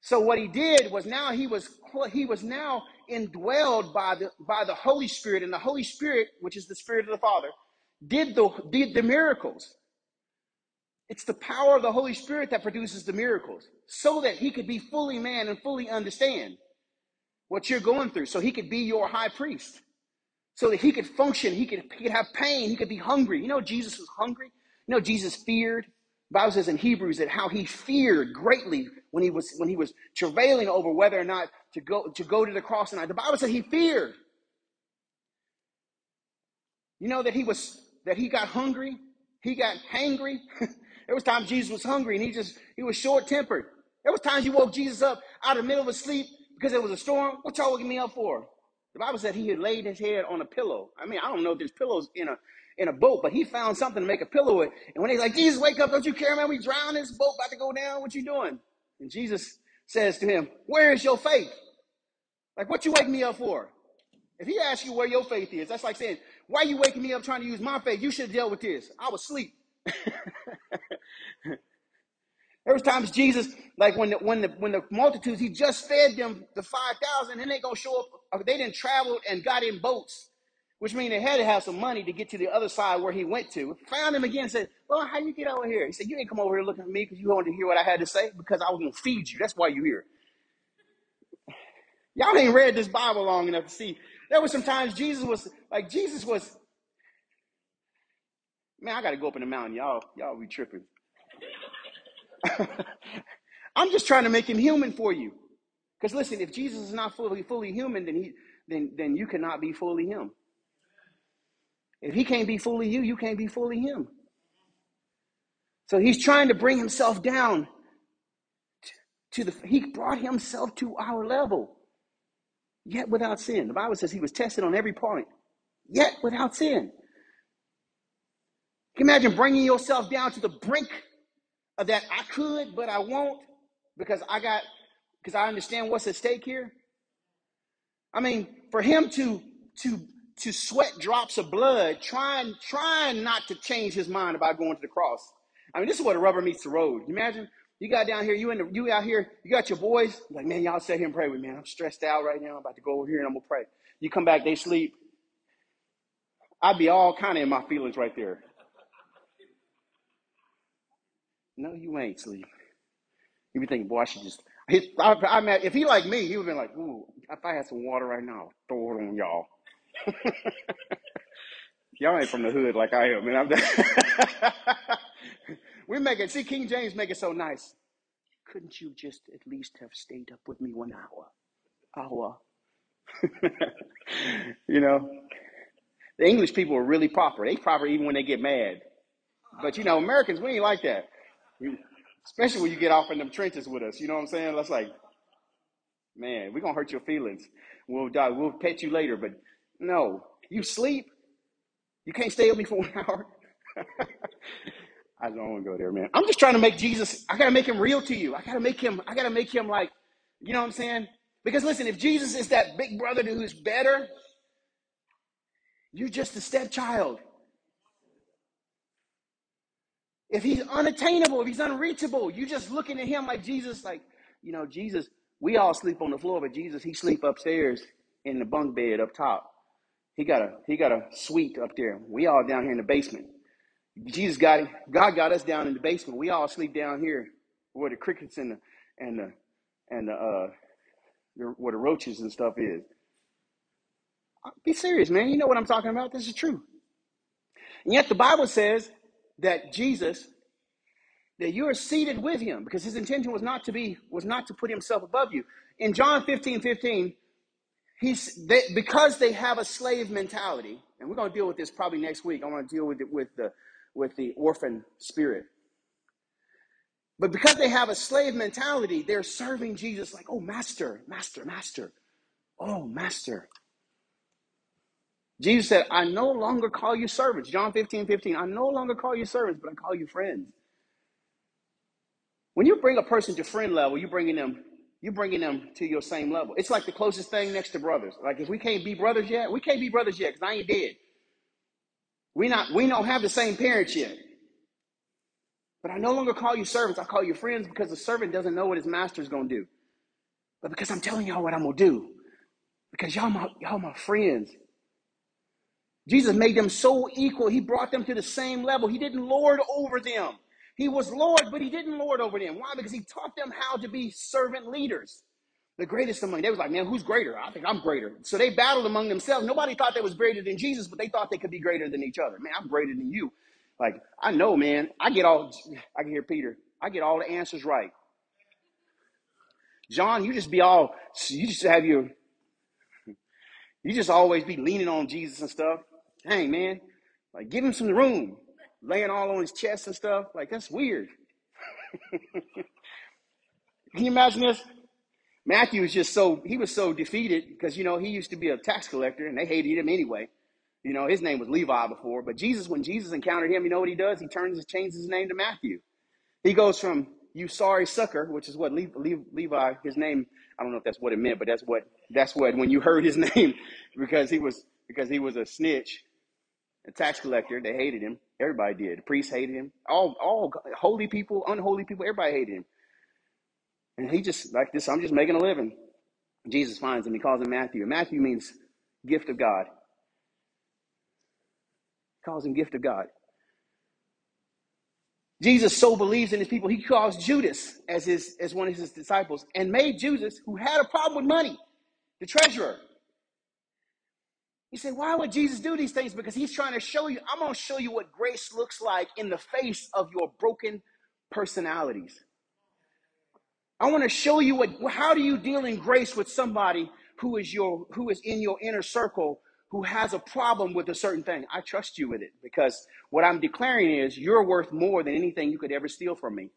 So what he did was now he was he was now indwelled by the by the Holy Spirit, and the Holy Spirit, which is the Spirit of the Father, did the did the miracles. It's the power of the Holy Spirit that produces the miracles, so that he could be fully man and fully understand what you're going through, so he could be your high priest, so that he could function, he could he could have pain, he could be hungry. You know, Jesus was hungry. You know, Jesus feared. Bible says in Hebrews that how he feared greatly when he was when he was travailing over whether or not to go to go to the cross I. The Bible said he feared. You know that he was that he got hungry, he got hangry. there was times Jesus was hungry and he just he was short tempered. There was times you woke Jesus up out of the middle of sleep because there was a storm. What y'all waking me up for? The Bible said he had laid his head on a pillow. I mean, I don't know if there's pillows in a in a boat, but he found something to make a pillow with. And when he's like, Jesus, wake up, don't you care, man? We drown this boat about to go down. What you doing? And Jesus says to him, Where is your faith? Like, what you wake me up for? If he asks you where your faith is, that's like saying, Why are you waking me up trying to use my faith? You should have dealt with this. I was asleep. there was times Jesus, like when the, when the when the multitudes, he just fed them the five thousand, and they gonna show up. Uh, they didn't travel and got in boats which means they had to have some money to get to the other side where he went to. Found him again and said, Well, how you get over here? He said, You ain't come over here looking for me because you wanted to hear what I had to say because I was to feed you. That's why you here. Y'all ain't read this Bible long enough to see. There was some times Jesus was like, Jesus was, man, I got to go up in the mountain. Y'all, y'all be tripping. I'm just trying to make him human for you. Because listen, if Jesus is not fully, fully human, then he, then, then you cannot be fully him. If he can't be fully you, you can't be fully him. So he's trying to bring himself down to the, he brought himself to our level, yet without sin. The Bible says he was tested on every point, yet without sin. Can you imagine bringing yourself down to the brink Uh, that I could, but I won't because I got, because I understand what's at stake here? I mean, for him to, to to sweat drops of blood, trying, trying not to change his mind about going to the cross. I mean, this is where the rubber meets the road. You imagine You got down here, you in the, you out here, you got your boys. Like, man, y'all sit here and pray with me, man. I'm stressed out right now. I'm about to go over here and I'm gonna pray. You come back, they sleep. I'd be all kind of in my feelings right there. No, you ain't sleep. You be thinking, boy, I should just. His, I, I mean, if he like me, he would have been like, ooh, if I had some water right now, I'd throw it on y'all. Y'all ain't from the hood like I am, man. I'm we make it. See, King James make it so nice. Couldn't you just at least have stayed up with me one hour? Hour. you know, the English people are really proper. They proper even when they get mad. But you know, Americans, we ain't like that. Especially when you get off in them trenches with us. You know what I'm saying? That's like, man, we're gonna hurt your feelings. We'll die. We'll pet you later. But no, you sleep. You can't stay with me for one hour. I don't want to go there, man. I'm just trying to make Jesus. I gotta make him real to you. I gotta make him. I gotta make him like, you know what I'm saying? Because listen, if Jesus is that big brother who's better, you're just a stepchild. If he's unattainable, if he's unreachable, you just looking at him like Jesus, like, you know, Jesus, we all sleep on the floor, but Jesus, he sleep upstairs in the bunk bed up top. He got a he got a suite up there. We all down here in the basement. Jesus got God got us down in the basement. We all sleep down here where the crickets and the and the and the uh the, where the roaches and stuff is. Be serious, man. You know what I'm talking about. This is true. And yet the Bible says that Jesus that you are seated with him because his intention was not to be was not to put himself above you. In John 15, 15, he's they, because they have a slave mentality, and we're going to deal with this probably next week. I want to deal with it with the with the orphan spirit. But because they have a slave mentality, they're serving Jesus like, oh, master, master, master. Oh, master. Jesus said, I no longer call you servants. John 15, 15. I no longer call you servants, but I call you friends. When you bring a person to friend level, you're bringing them, you're bringing them to your same level. It's like the closest thing next to brothers. Like if we can't be brothers yet, we can't be brothers yet because I ain't dead. We not we don't have the same parents yet. But I no longer call you servants, I call you friends because the servant doesn't know what his master is gonna do. But because I'm telling y'all what I'm gonna do. Because y'all my y'all my friends. Jesus made them so equal, he brought them to the same level. He didn't lord over them. He was Lord, but he didn't lord over them. Why? Because he taught them how to be servant leaders the greatest among them. they was like man who's greater i think i'm greater so they battled among themselves nobody thought they was greater than jesus but they thought they could be greater than each other man i'm greater than you like i know man i get all i can hear peter i get all the answers right john you just be all you just have your you just always be leaning on jesus and stuff dang man like give him some room laying all on his chest and stuff like that's weird can you imagine this Matthew was just so he was so defeated because you know he used to be a tax collector and they hated him anyway. You know his name was Levi before, but Jesus, when Jesus encountered him, you know what he does? He turns changes his name to Matthew. He goes from you sorry sucker, which is what Le- Le- Levi his name. I don't know if that's what it meant, but that's what that's what when you heard his name because he was because he was a snitch, a tax collector. They hated him. Everybody did. The priests hated him. All all holy people, unholy people, everybody hated him. And he just, like this, I'm just making a living. Jesus finds him. He calls him Matthew. Matthew means gift of God. He calls him gift of God. Jesus so believes in his people, he calls Judas as his as one of his disciples and made Judas, who had a problem with money, the treasurer. You say, why would Jesus do these things? Because he's trying to show you, I'm going to show you what grace looks like in the face of your broken personalities. I want to show you what how do you deal in grace with somebody who is your who is in your inner circle who has a problem with a certain thing. I trust you with it because what I'm declaring is you're worth more than anything you could ever steal from me.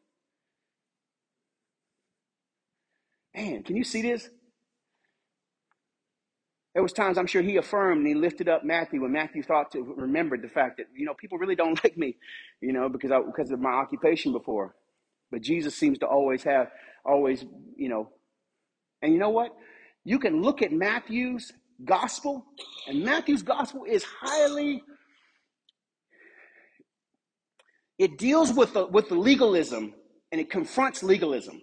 Man, can you see this? There was times I'm sure he affirmed and he lifted up Matthew when Matthew thought to remember the fact that you know people really don't like me, you know, because I, because of my occupation before. But Jesus seems to always have always, you know. And you know what? You can look at Matthew's gospel, and Matthew's gospel is highly it deals with the with the legalism and it confronts legalism.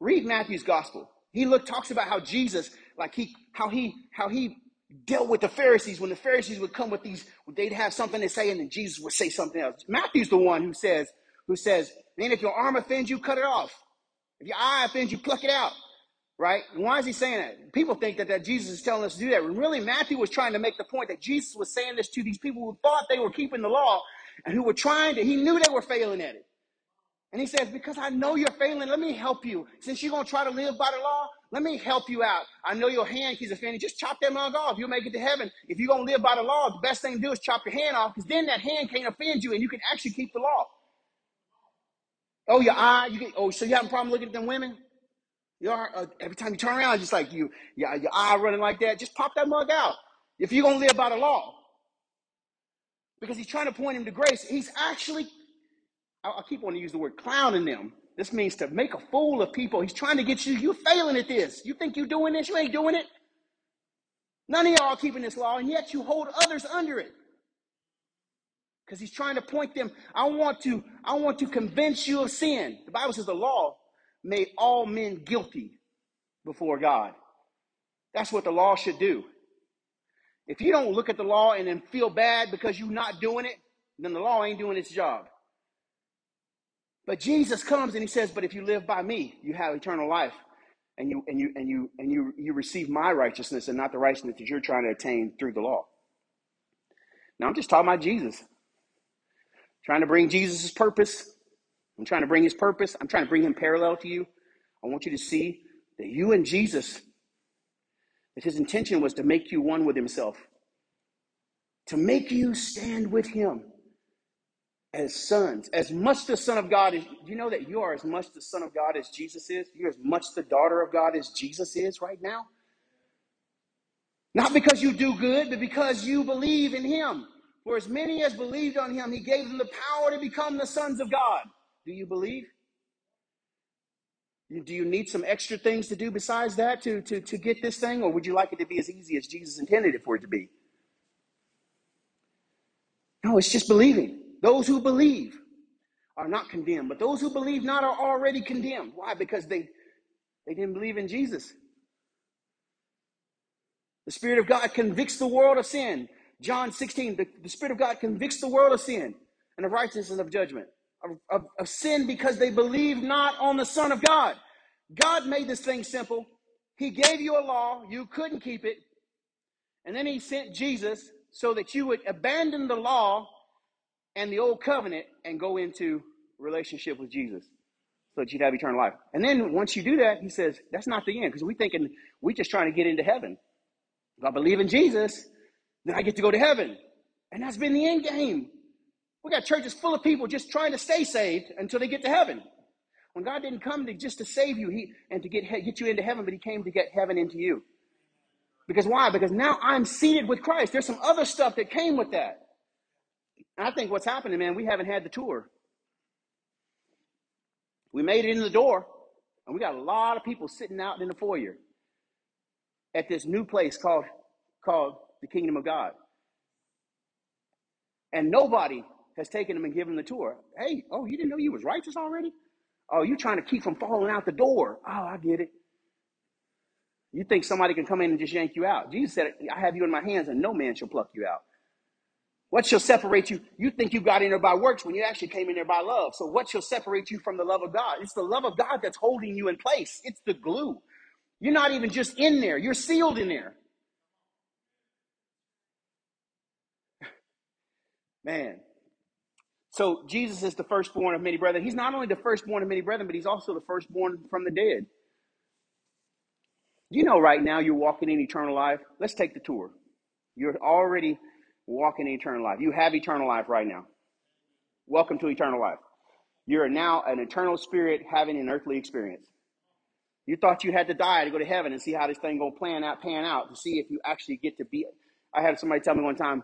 Read Matthew's gospel. He look talks about how Jesus, like he, how he, how he dealt with the Pharisees when the Pharisees would come with these, they'd have something to say, and then Jesus would say something else. Matthew's the one who says, who says, man, if your arm offends you, cut it off. If your eye offends you, pluck it out. Right? And why is he saying that? People think that, that Jesus is telling us to do that. When really, Matthew was trying to make the point that Jesus was saying this to these people who thought they were keeping the law and who were trying to, he knew they were failing at it. And he says, Because I know you're failing, let me help you. Since you're going to try to live by the law, let me help you out. I know your hand keeps offending. Just chop that mug off. You'll make it to heaven. If you're going to live by the law, the best thing to do is chop your hand off because then that hand can't offend you and you can actually keep the law. Oh, your eye. You get, oh, so you have a problem looking at them women? You are, uh, every time you turn around, just like you, your, your eye running like that. Just pop that mug out. If you're going to live by the law. Because he's trying to point him to grace. He's actually I, keep wanting to use the word clowning them. This means to make a fool of people. He's trying to get you, you're failing at this. You think you're doing this, you ain't doing it. None of y'all are keeping this law, and yet you hold others under it. Because he's trying to point them. I want to, I want to convince you of sin. The Bible says the law made all men guilty before God. That's what the law should do. If you don't look at the law and then feel bad because you're not doing it, then the law ain't doing its job. But Jesus comes and he says, But if you live by me, you have eternal life. And you and you and you and you you receive my righteousness and not the righteousness that you're trying to attain through the law. Now I'm just talking about Jesus. trying to bring Jesus' purpose. I'm trying to bring his purpose. I'm trying to bring him parallel to you. I want you to see that you and Jesus, that his intention was to make you one with himself, to make you stand with him as sons, as much the Son of God is. You know that you are as much the Son of God as Jesus is? You're as much the daughter of God as Jesus is right now. Not because you do good, but because you believe in Him. For as many as believed on Him, He gave them the power to become the sons of God. Do you believe? Do you need some extra things to do besides that to, to, to get this thing? Or would you like it to be as easy as Jesus intended it for it to be? No, it's just believing. Those who believe are not condemned, but those who believe not are already condemned. Why? Because they, they didn't believe in Jesus. The Spirit of God convicts the world of sin. John 16, the, the Spirit of God convicts the world of sin and of righteousness and of judgment, of, of, of sin because they believe not on the Son of God. God made this thing simple. He gave you a law, you couldn't keep it, and then He sent Jesus so that you would abandon the law and the old covenant and go into relationship with Jesus so that you'd have eternal life. And then once you do that, he says, that's not the end because we're thinking we're just trying to get into heaven. If I believe in Jesus, then I get to go to heaven. And that's been the end game. We got churches full of people just trying to stay saved until they get to heaven. When God didn't come to just to save you he, and to get, get you into heaven, but he came to get heaven into you. Because why? Because now I'm seated with Christ. There's some other stuff that came with that. I think what's happening, man, we haven't had the tour. We made it in the door, and we got a lot of people sitting out in the foyer at this new place called, called the Kingdom of God. And nobody has taken them and given them the tour. Hey, oh, you didn't know you was righteous already? Oh, you trying to keep from falling out the door. Oh, I get it. You think somebody can come in and just yank you out. Jesus said, I have you in my hands, and no man shall pluck you out. What shall separate you? You think you got in there by works when you actually came in there by love. So what shall separate you from the love of God? It's the love of God that's holding you in place. It's the glue. You're not even just in there. You're sealed in there. Man. So Jesus is the firstborn of many brethren. He's not only the firstborn of many brethren, but he's also the firstborn from the dead. You know right now you're walking in eternal life. Let's take the tour. You're already walk in eternal life. You have eternal life right now. Welcome to eternal life. You're now an eternal spirit having an earthly experience. You thought you had to die to go to heaven and see how this thing gonna plan out, pan out to see if you actually get to be. I had somebody tell me one time,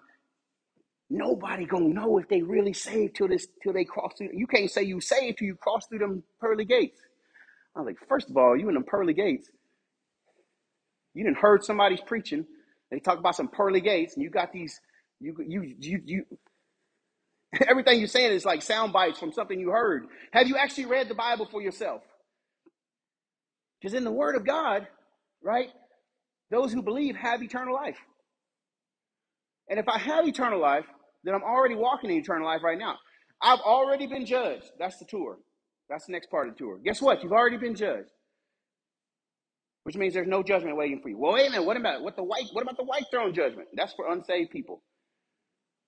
nobody gonna know if they really saved till this till they cross through. You can't say you saved till you cross through them pearly gates. I was like, first of all, you in them pearly gates. You didn't heard somebody's preaching. They talk about some pearly gates, and you got these you, you, you, you, Everything you're saying is like sound bites from something you heard. Have you actually read the Bible for yourself? Because in the Word of God, right, those who believe have eternal life. And if I have eternal life, then I'm already walking in eternal life right now. I've already been judged. That's the tour. That's the next part of the tour. Guess what? You've already been judged. Which means there's no judgment waiting for you. Well, wait a minute. What about what the white? What about the white throne judgment? That's for unsaved people.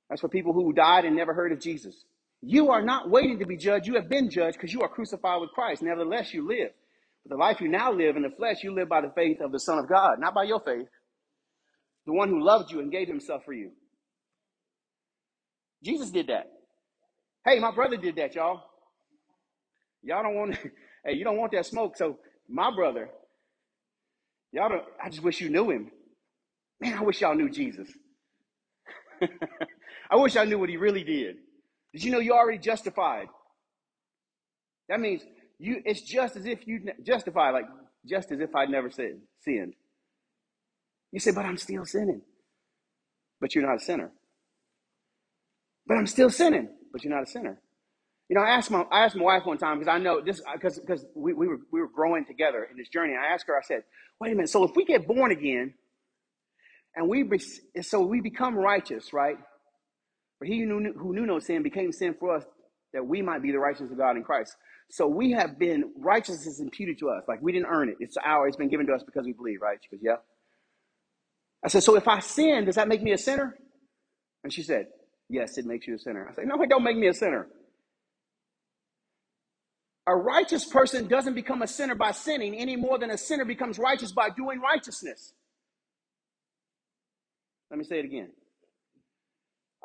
That's for people who died and never heard of Jesus. You are not waiting to be judged. You have been judged because you are crucified with Christ. Nevertheless, you live. But the life you now live in the flesh, you live by the faith of the Son of God, not by your faith. The one who loved you and gave himself for you. Jesus did that. Hey, my brother did that, y'all. Y'all don't want hey, you don't want that smoke. So my brother, y'all don't I just wish you knew him. Man, I wish y'all knew Jesus. I wish I knew what he really did. Did you know you're already justified? That means you it's just as if you justified, like just as if I'd never said sinned. You say, but I'm still sinning. But you're not a sinner. But I'm still sinning. But you're not a sinner. You know, I asked my I asked my wife one time because I know this because because we, we were we were growing together in this journey. And I asked her, I said, wait a minute, so if we get born again and we so we become righteous, right? For he who knew, who knew no sin became sin for us that we might be the righteousness of God in Christ. So we have been righteousness imputed to us. Like we didn't earn it. It's our, it's been given to us because we believe, right? She goes, Yeah. I said, So if I sin, does that make me a sinner? And she said, Yes, it makes you a sinner. I said, No, it don't make me a sinner. A righteous person doesn't become a sinner by sinning any more than a sinner becomes righteous by doing righteousness. Let me say it again.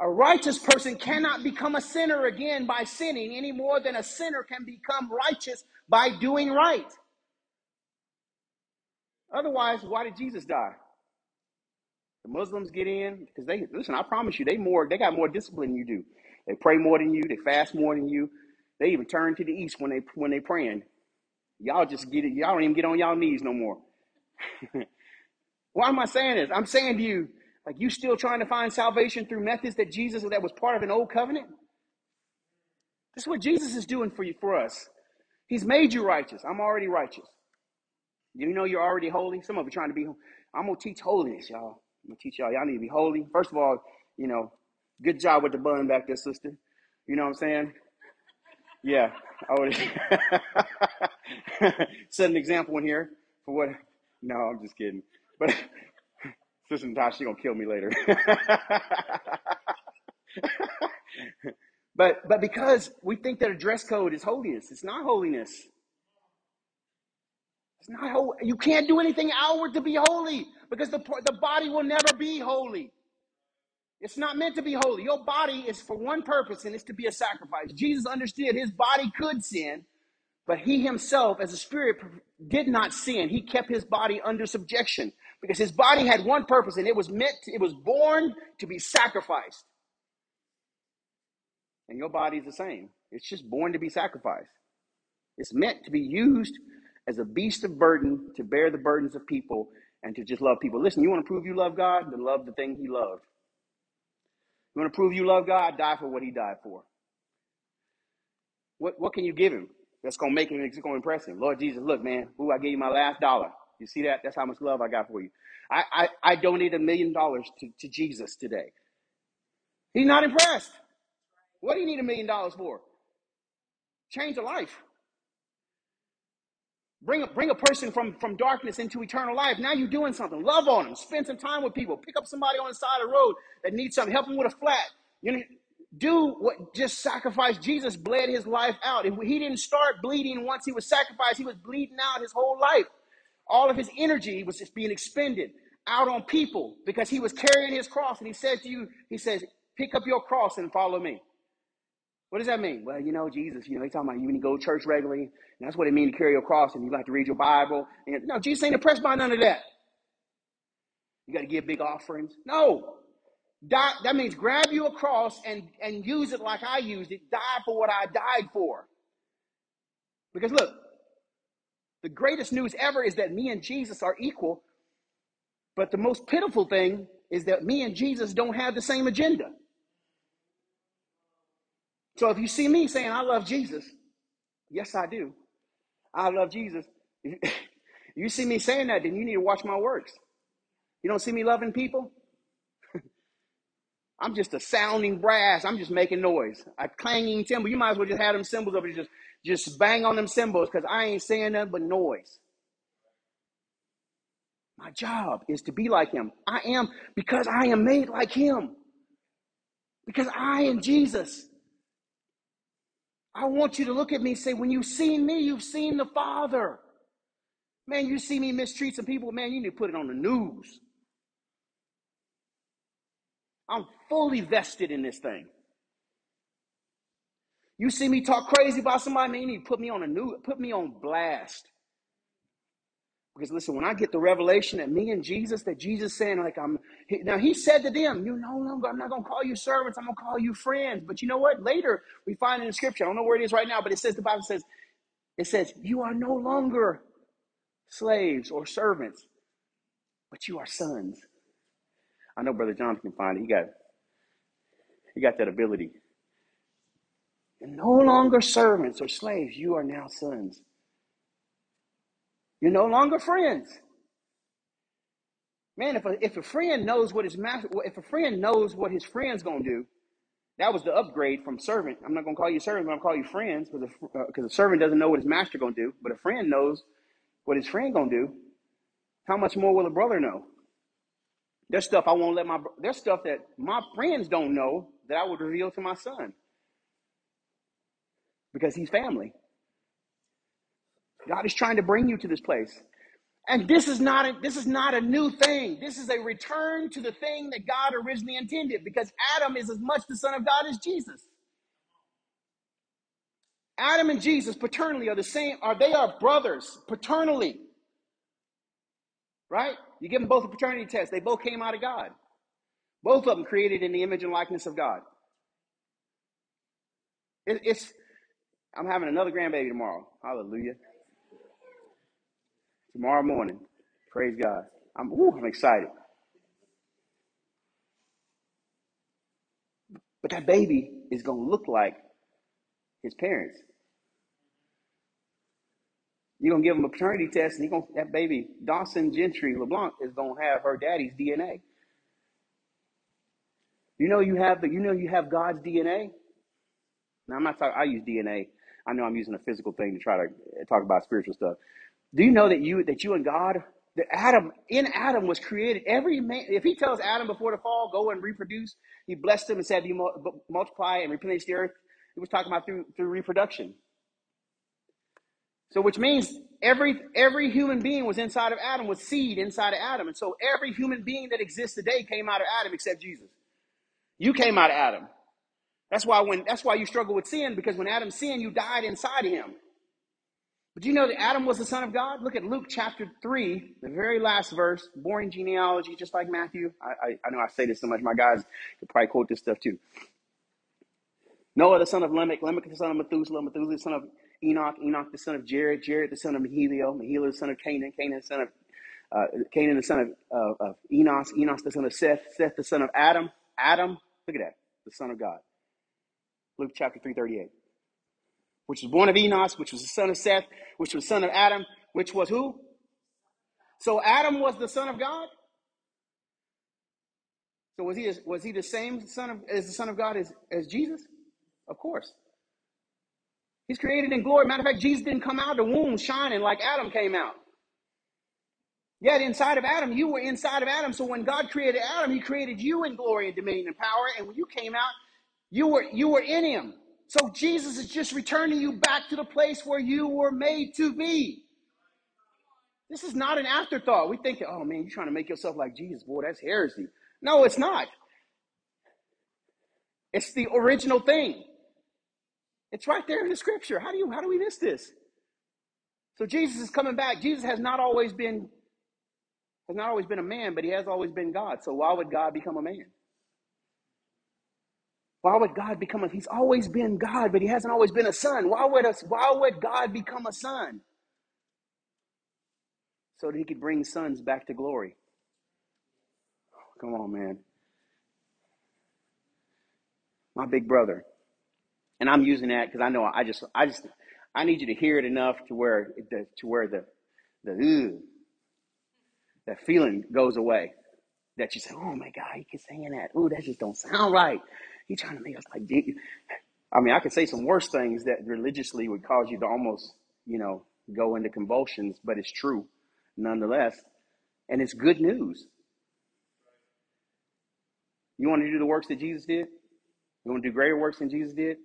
A righteous person cannot become a sinner again by sinning any more than a sinner can become righteous by doing right. Otherwise, why did Jesus die? The Muslims get in because they listen. I promise you, they more they got more discipline than you do. They pray more than you. They fast more than you. They even turn to the east when they when they praying. Y'all just get it. Y'all don't even get on y'all knees no more. Why am I saying this? I'm saying to you, like you still trying to find salvation through methods that Jesus that was part of an old covenant? This is what Jesus is doing for you for us. He's made you righteous. I'm already righteous. You know you're already holy. Some of you trying to be. I'm gonna teach holiness, y'all. I'm gonna teach y'all. Y'all need to be holy. First of all, you know, good job with the bun back there, sister. You know what I'm saying? Yeah, I would set an example in here for what. No, I'm just kidding. But Sister Natasha, she's gonna kill me later. but but because we think that a dress code is holiness, it's not holiness. It's not holy. You can't do anything outward to be holy because the the body will never be holy. It's not meant to be holy. Your body is for one purpose, and it's to be a sacrifice. Jesus understood his body could sin, but he himself, as a spirit, did not sin. He kept his body under subjection because his body had one purpose, and it was meant, to, it was born to be sacrificed. And your body is the same. It's just born to be sacrificed. It's meant to be used as a beast of burden to bear the burdens of people and to just love people. Listen, you want to prove you love God? Then love the thing he loved. You want to prove you love God? Die for what he died for. What, what can you give him that's going to make him, it's going to impress him? Lord Jesus, look, man, who I gave you my last dollar. You see that? That's how much love I got for you. I, I, I donated a million dollars to, to Jesus today. He's not impressed. What do you need a million dollars for? Change a life. Bring a, bring a person from, from darkness into eternal life. Now you're doing something. Love on them. Spend some time with people. Pick up somebody on the side of the road that needs something. Help them with a flat. You know, do what just sacrifice. Jesus bled his life out. He didn't start bleeding once he was sacrificed, he was bleeding out his whole life. All of his energy was just being expended out on people because he was carrying his cross. And he said to you, he says, pick up your cross and follow me. What does that mean? Well, you know, Jesus, you know, he's talking about you when you go to church regularly. And that's what it means to carry your cross and you like to read your Bible. And no, Jesus ain't impressed by none of that. You got to give big offerings. No. Die, that means grab you a cross and, and use it like I used it. Die for what I died for. Because look, the greatest news ever is that me and Jesus are equal. But the most pitiful thing is that me and Jesus don't have the same agenda. So if you see me saying I love Jesus, yes, I do. I love Jesus. You see me saying that, then you need to watch my works. You don't see me loving people? I'm just a sounding brass. I'm just making noise. A clanging cymbal. You might as well just have them cymbals over just just bang on them cymbals because I ain't saying nothing but noise. My job is to be like him. I am because I am made like him. Because I am Jesus. I want you to look at me and say, when you've seen me, you've seen the Father. Man, you see me mistreat some people, man, you need to put it on the news. I'm fully vested in this thing. You see me talk crazy about somebody, man, you need to put me on a new, put me on blast. Because listen, when I get the revelation that me and Jesus, that Jesus saying, like I'm now he said to them, You no longer, I'm not gonna call you servants, I'm gonna call you friends. But you know what? Later we find in the scripture, I don't know where it is right now, but it says the Bible says, it says, You are no longer slaves or servants, but you are sons. I know Brother John can find it. He got he got that ability. You're no longer servants or slaves, you are now sons. You're no longer friends. Man, if a, if a friend knows what his master, if a friend knows what his friend's gonna do, that was the upgrade from servant. I'm not gonna call you servant, I'm gonna call you friends because a, uh, a servant doesn't know what his master gonna do, but a friend knows what his friend gonna do. How much more will a brother know? There's stuff I won't let my there's stuff that my friends don't know that I would reveal to my son because he's family. God is trying to bring you to this place. And this is not a, this is not a new thing. This is a return to the thing that God originally intended because Adam is as much the son of God as Jesus. Adam and Jesus paternally are the same, are they are brothers paternally. Right? You give them both a paternity test. They both came out of God. Both of them created in the image and likeness of God. It, it's I'm having another grandbaby tomorrow. Hallelujah tomorrow morning. Praise God. I'm, I'm excited. But that baby is going to look like his parents. You're going to give him a paternity test, and gonna, that baby, Dawson Gentry LeBlanc, is going to have her daddy's DNA. You know you have the, you know you have God's DNA. Now I'm not talking. I use DNA. I know I'm using a physical thing to try to eh, talk about spiritual stuff. Do you know that you that you and God, that Adam in Adam was created every man. If he tells Adam before the fall, go and reproduce, he blessed him and said, "You multiply and replenish the earth." He was talking about through through reproduction. So, which means every every human being was inside of Adam, was seed inside of Adam, and so every human being that exists today came out of Adam except Jesus. You came out of Adam. That's why when that's why you struggle with sin because when Adam sinned, you died inside him. But do you know that Adam was the son of God? Look at Luke chapter 3, the very last verse, boring genealogy, just like Matthew. I, I, I know I say this so much, my guys could probably quote this stuff too. Noah, the son of Lamech, Lamech, the son of Methuselah, Methuselah, the son of Enoch, Enoch, the son of Jared, Jared, the son of Mahalalel, Mahalalel, the son of Canaan, Canaan, the son of uh, Canaan, the son of, uh, of Enos, Enos, the son of Seth, Seth, the son of Adam, Adam, look at that, the son of God. Luke chapter 338. which was born of Enos, which was the son of Seth, which was son of Adam, which was who? So Adam was the son of God. So was he was he the same son of as the son of God as, as Jesus? Of course. He's created in glory. Matter of fact, Jesus didn't come out of the womb shining like Adam came out. Yet inside of Adam, you were inside of Adam. So when God created Adam, He created you in glory and dominion and power. And when you came out, you were you were in Him. So Jesus is just returning you back to the place where you were made to be. This is not an afterthought. We think, oh man, you're trying to make yourself like Jesus. Boy, that's heresy. No, it's not. It's the original thing. It's right there in the scripture. How do you how do we miss this? So Jesus is coming back. Jesus has not always been has not always been a man, but he has always been God. So why would God become a man? Why would God become a He's always been God, but he hasn't always been a son. Why would us why would God become a son? So that he could bring sons back to glory. Come on, man. My big brother. And I'm using that because I know I just I just I need you to hear it enough to where the to where the the that feeling goes away. That you say, oh my God, he keeps saying that. Ooh, that just don't sound right. He's trying to make us like. I mean, I could say some worse things that religiously would cause you to almost, you know, go into convulsions, but it's true nonetheless. And it's good news. You want to do the works that Jesus did? You want to do greater works than Jesus did?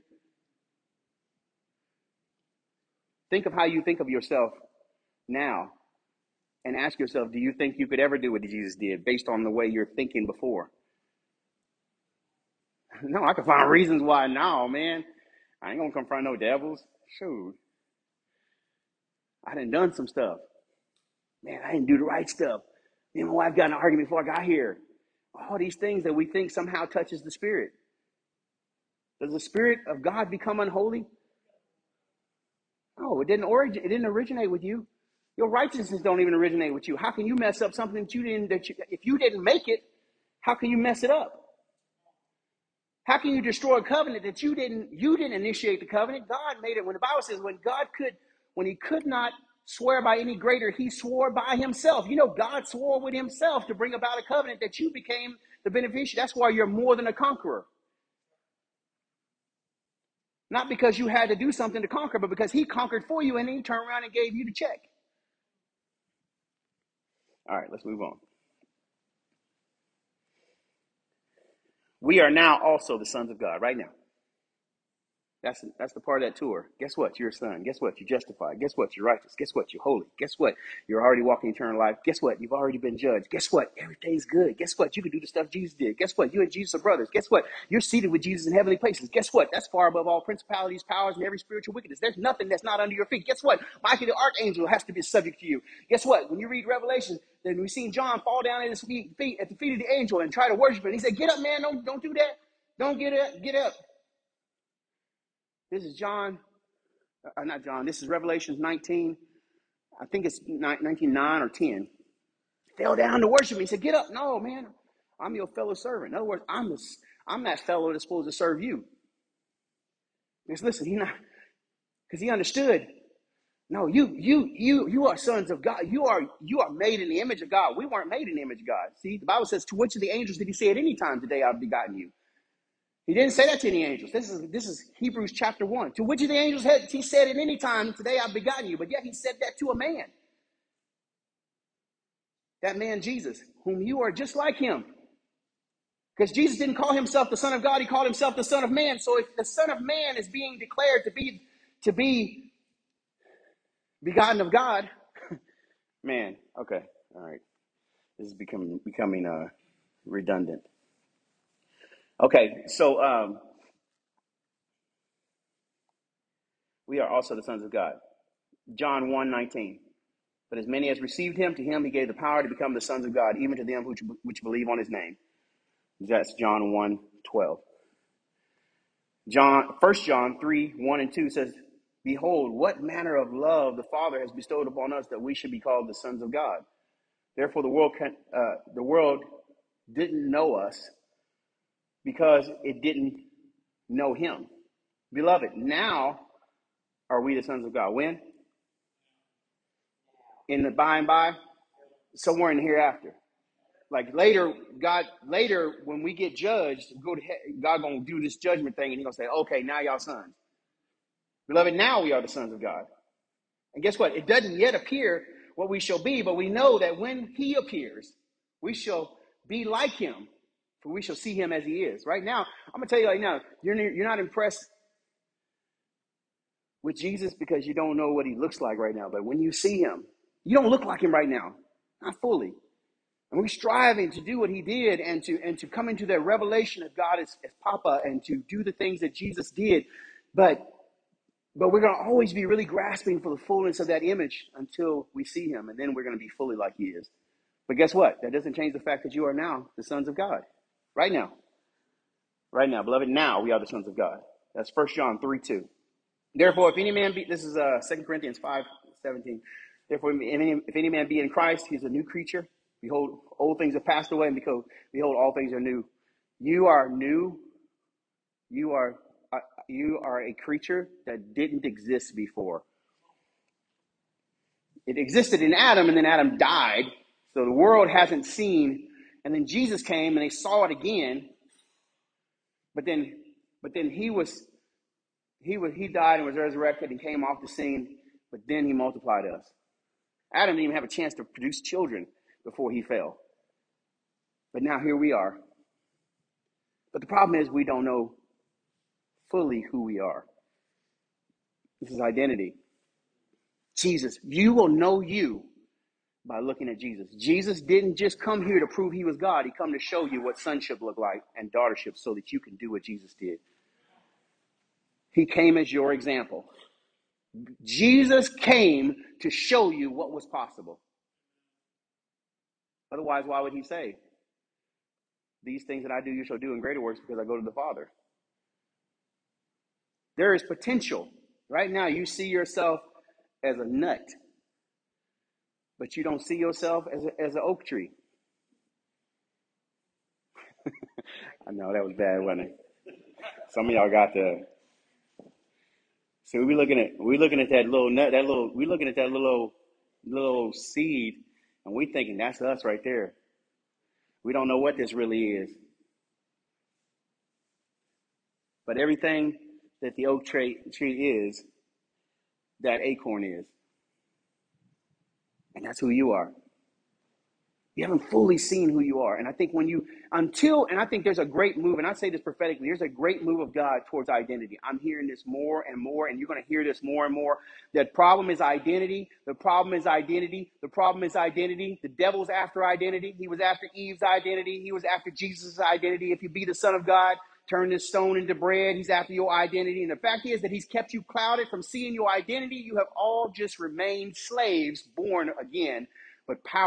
Think of how you think of yourself now and ask yourself, do you think you could ever do what Jesus did based on the way you're thinking before? No, I can find reasons why now, man. I ain't gonna confront no devils. Shoot. I done done some stuff. Man, I didn't do the right stuff. Me and my wife got in an argument before I got here. All these things that we think somehow touches the spirit. Does the spirit of God become unholy? No, it didn't origin it didn't originate with you. Your righteousness don't even originate with you. How can you mess up something that you didn't that you, if you didn't make it, how can you mess it up? How can you destroy a covenant that you didn't you didn't initiate the covenant? God made it. When the Bible says when God could when he could not swear by any greater, he swore by himself. You know, God swore with himself to bring about a covenant that you became the beneficiary. That's why you're more than a conqueror. Not because you had to do something to conquer, but because he conquered for you and then he turned around and gave you the check. All right, let's move on. We are now also the sons of God, right now. That's that's the part of that tour. Guess what? You're a son. Guess what? You're justified. Guess what? You're righteous. Guess what? You're holy. Guess what? You're already walking eternal life. Guess what? You've already been judged. Guess what? Everything's good. Guess what? You can do the stuff Jesus did. Guess what? You and Jesus are brothers. Guess what? You're seated with Jesus in heavenly places. Guess what? That's far above all principalities, powers, and every spiritual wickedness. There's nothing that's not under your feet. Guess what? Michael the archangel has to be subject to you. Guess what? When you read Revelation, then we seen John fall down at his feet, feet at the feet of the angel and try to worship him. He said, "Get up, man! Don't don't do that. Don't get up. Get up." This is John, uh, not John, this is Revelations 19. I think it's 19, 9 or 10. Fell down to worship me. He said, Get up. No, man, I'm your fellow servant. In other words, I'm, the, I'm that fellow that's supposed to serve you. Because listen, he not, because he understood. No, you, you, you, you are sons of God. You are, you are made in the image of God. We weren't made in the image of God. See, the Bible says, to which of the angels did he say at any time today I've begotten you? He didn't say that to any angels. This is this is Hebrews chapter one. To which of the angels had he said at any time, Today I've begotten you, but yet he said that to a man. That man Jesus, whom you are just like him. Because Jesus didn't call himself the Son of God, he called himself the Son of Man. So if the Son of Man is being declared to be to be begotten of God, man, okay, all right. This is becoming becoming uh redundant. Okay, so um, we are also the sons of God. John 1 19. But as many as received him, to him he gave the power to become the sons of God, even to them which, which believe on his name. That's John 1 12. John, 1 John 3 1 and 2 says, Behold, what manner of love the Father has bestowed upon us that we should be called the sons of God. Therefore, the world, can, uh, the world didn't know us because it didn't know him. Beloved, now are we the sons of God. When? In the by and by? Somewhere in the hereafter. Like later, God, later when we get judged, go to he- God gonna do this judgment thing and He gonna say, okay, now y'all sons. Beloved, now we are the sons of God. And guess what? It doesn't yet appear what we shall be, but we know that when He appears, we shall be like Him, for we shall see him as he is. Right now, I'm gonna tell you right now, you're you're not impressed with Jesus because you don't know what he looks like right now. But when you see him, you don't look like him right now, not fully. And we're striving to do what he did and to and to come into that revelation of God as, as Papa and to do the things that Jesus did. But but we're gonna always be really grasping for the fullness of that image until we see him, and then we're gonna be fully like he is. But guess what? That doesn't change the fact that you are now the sons of God. Right now. Right now. Beloved, now we are the sons of God. That's First John 3 2. Therefore, if any man be, this is uh, 2 Corinthians 5 17. Therefore, if any, if any man be in Christ, he's a new creature. Behold, old things have passed away, and behold, behold all things are new. You are new. You are, I, You are a creature that didn't exist before. It existed in Adam, and then Adam died. So the world hasn't seen. And then Jesus came, and they saw it again. But then, but then he was, he was, he died and was resurrected and came off the scene. But then he multiplied us. Adam didn't even have a chance to produce children before he fell. But now here we are. But the problem is we don't know fully who we are. This is identity. Jesus, you will know you by looking at Jesus. Jesus didn't just come here to prove he was God. He come to show you what sonship looked like and daughtership so that you can do what Jesus did. He came as your example. Jesus came to show you what was possible. Otherwise, why would he say, These things that I do, you shall do in greater works because I go to the Father? There is potential. Right now, you see yourself as a nut, but you don't see yourself as, a, as an oak tree. I know that was bad, wasn't it? Some of y'all got the. So we looking at we looking at that little nut, that little we looking at that little little seed, and we thinking that's us right there. We don't know what this really is, but everything that the oak tree tree is, that acorn is, and that's who you are. You haven't fully seen who you are. And I think when you, until, and I think there's a great move, and I say this prophetically, there's a great move of God towards identity. I'm hearing this more and more, and you're going to hear this more and more. The problem is identity. The problem is identity. The problem is identity. The devil's after identity. He was after Eve's identity. He was after Jesus' identity. If you be the Son of God, turn this stone into bread. He's after your identity. And the fact is that he's kept you clouded from seeing your identity. You have all just remained slaves born again, but power.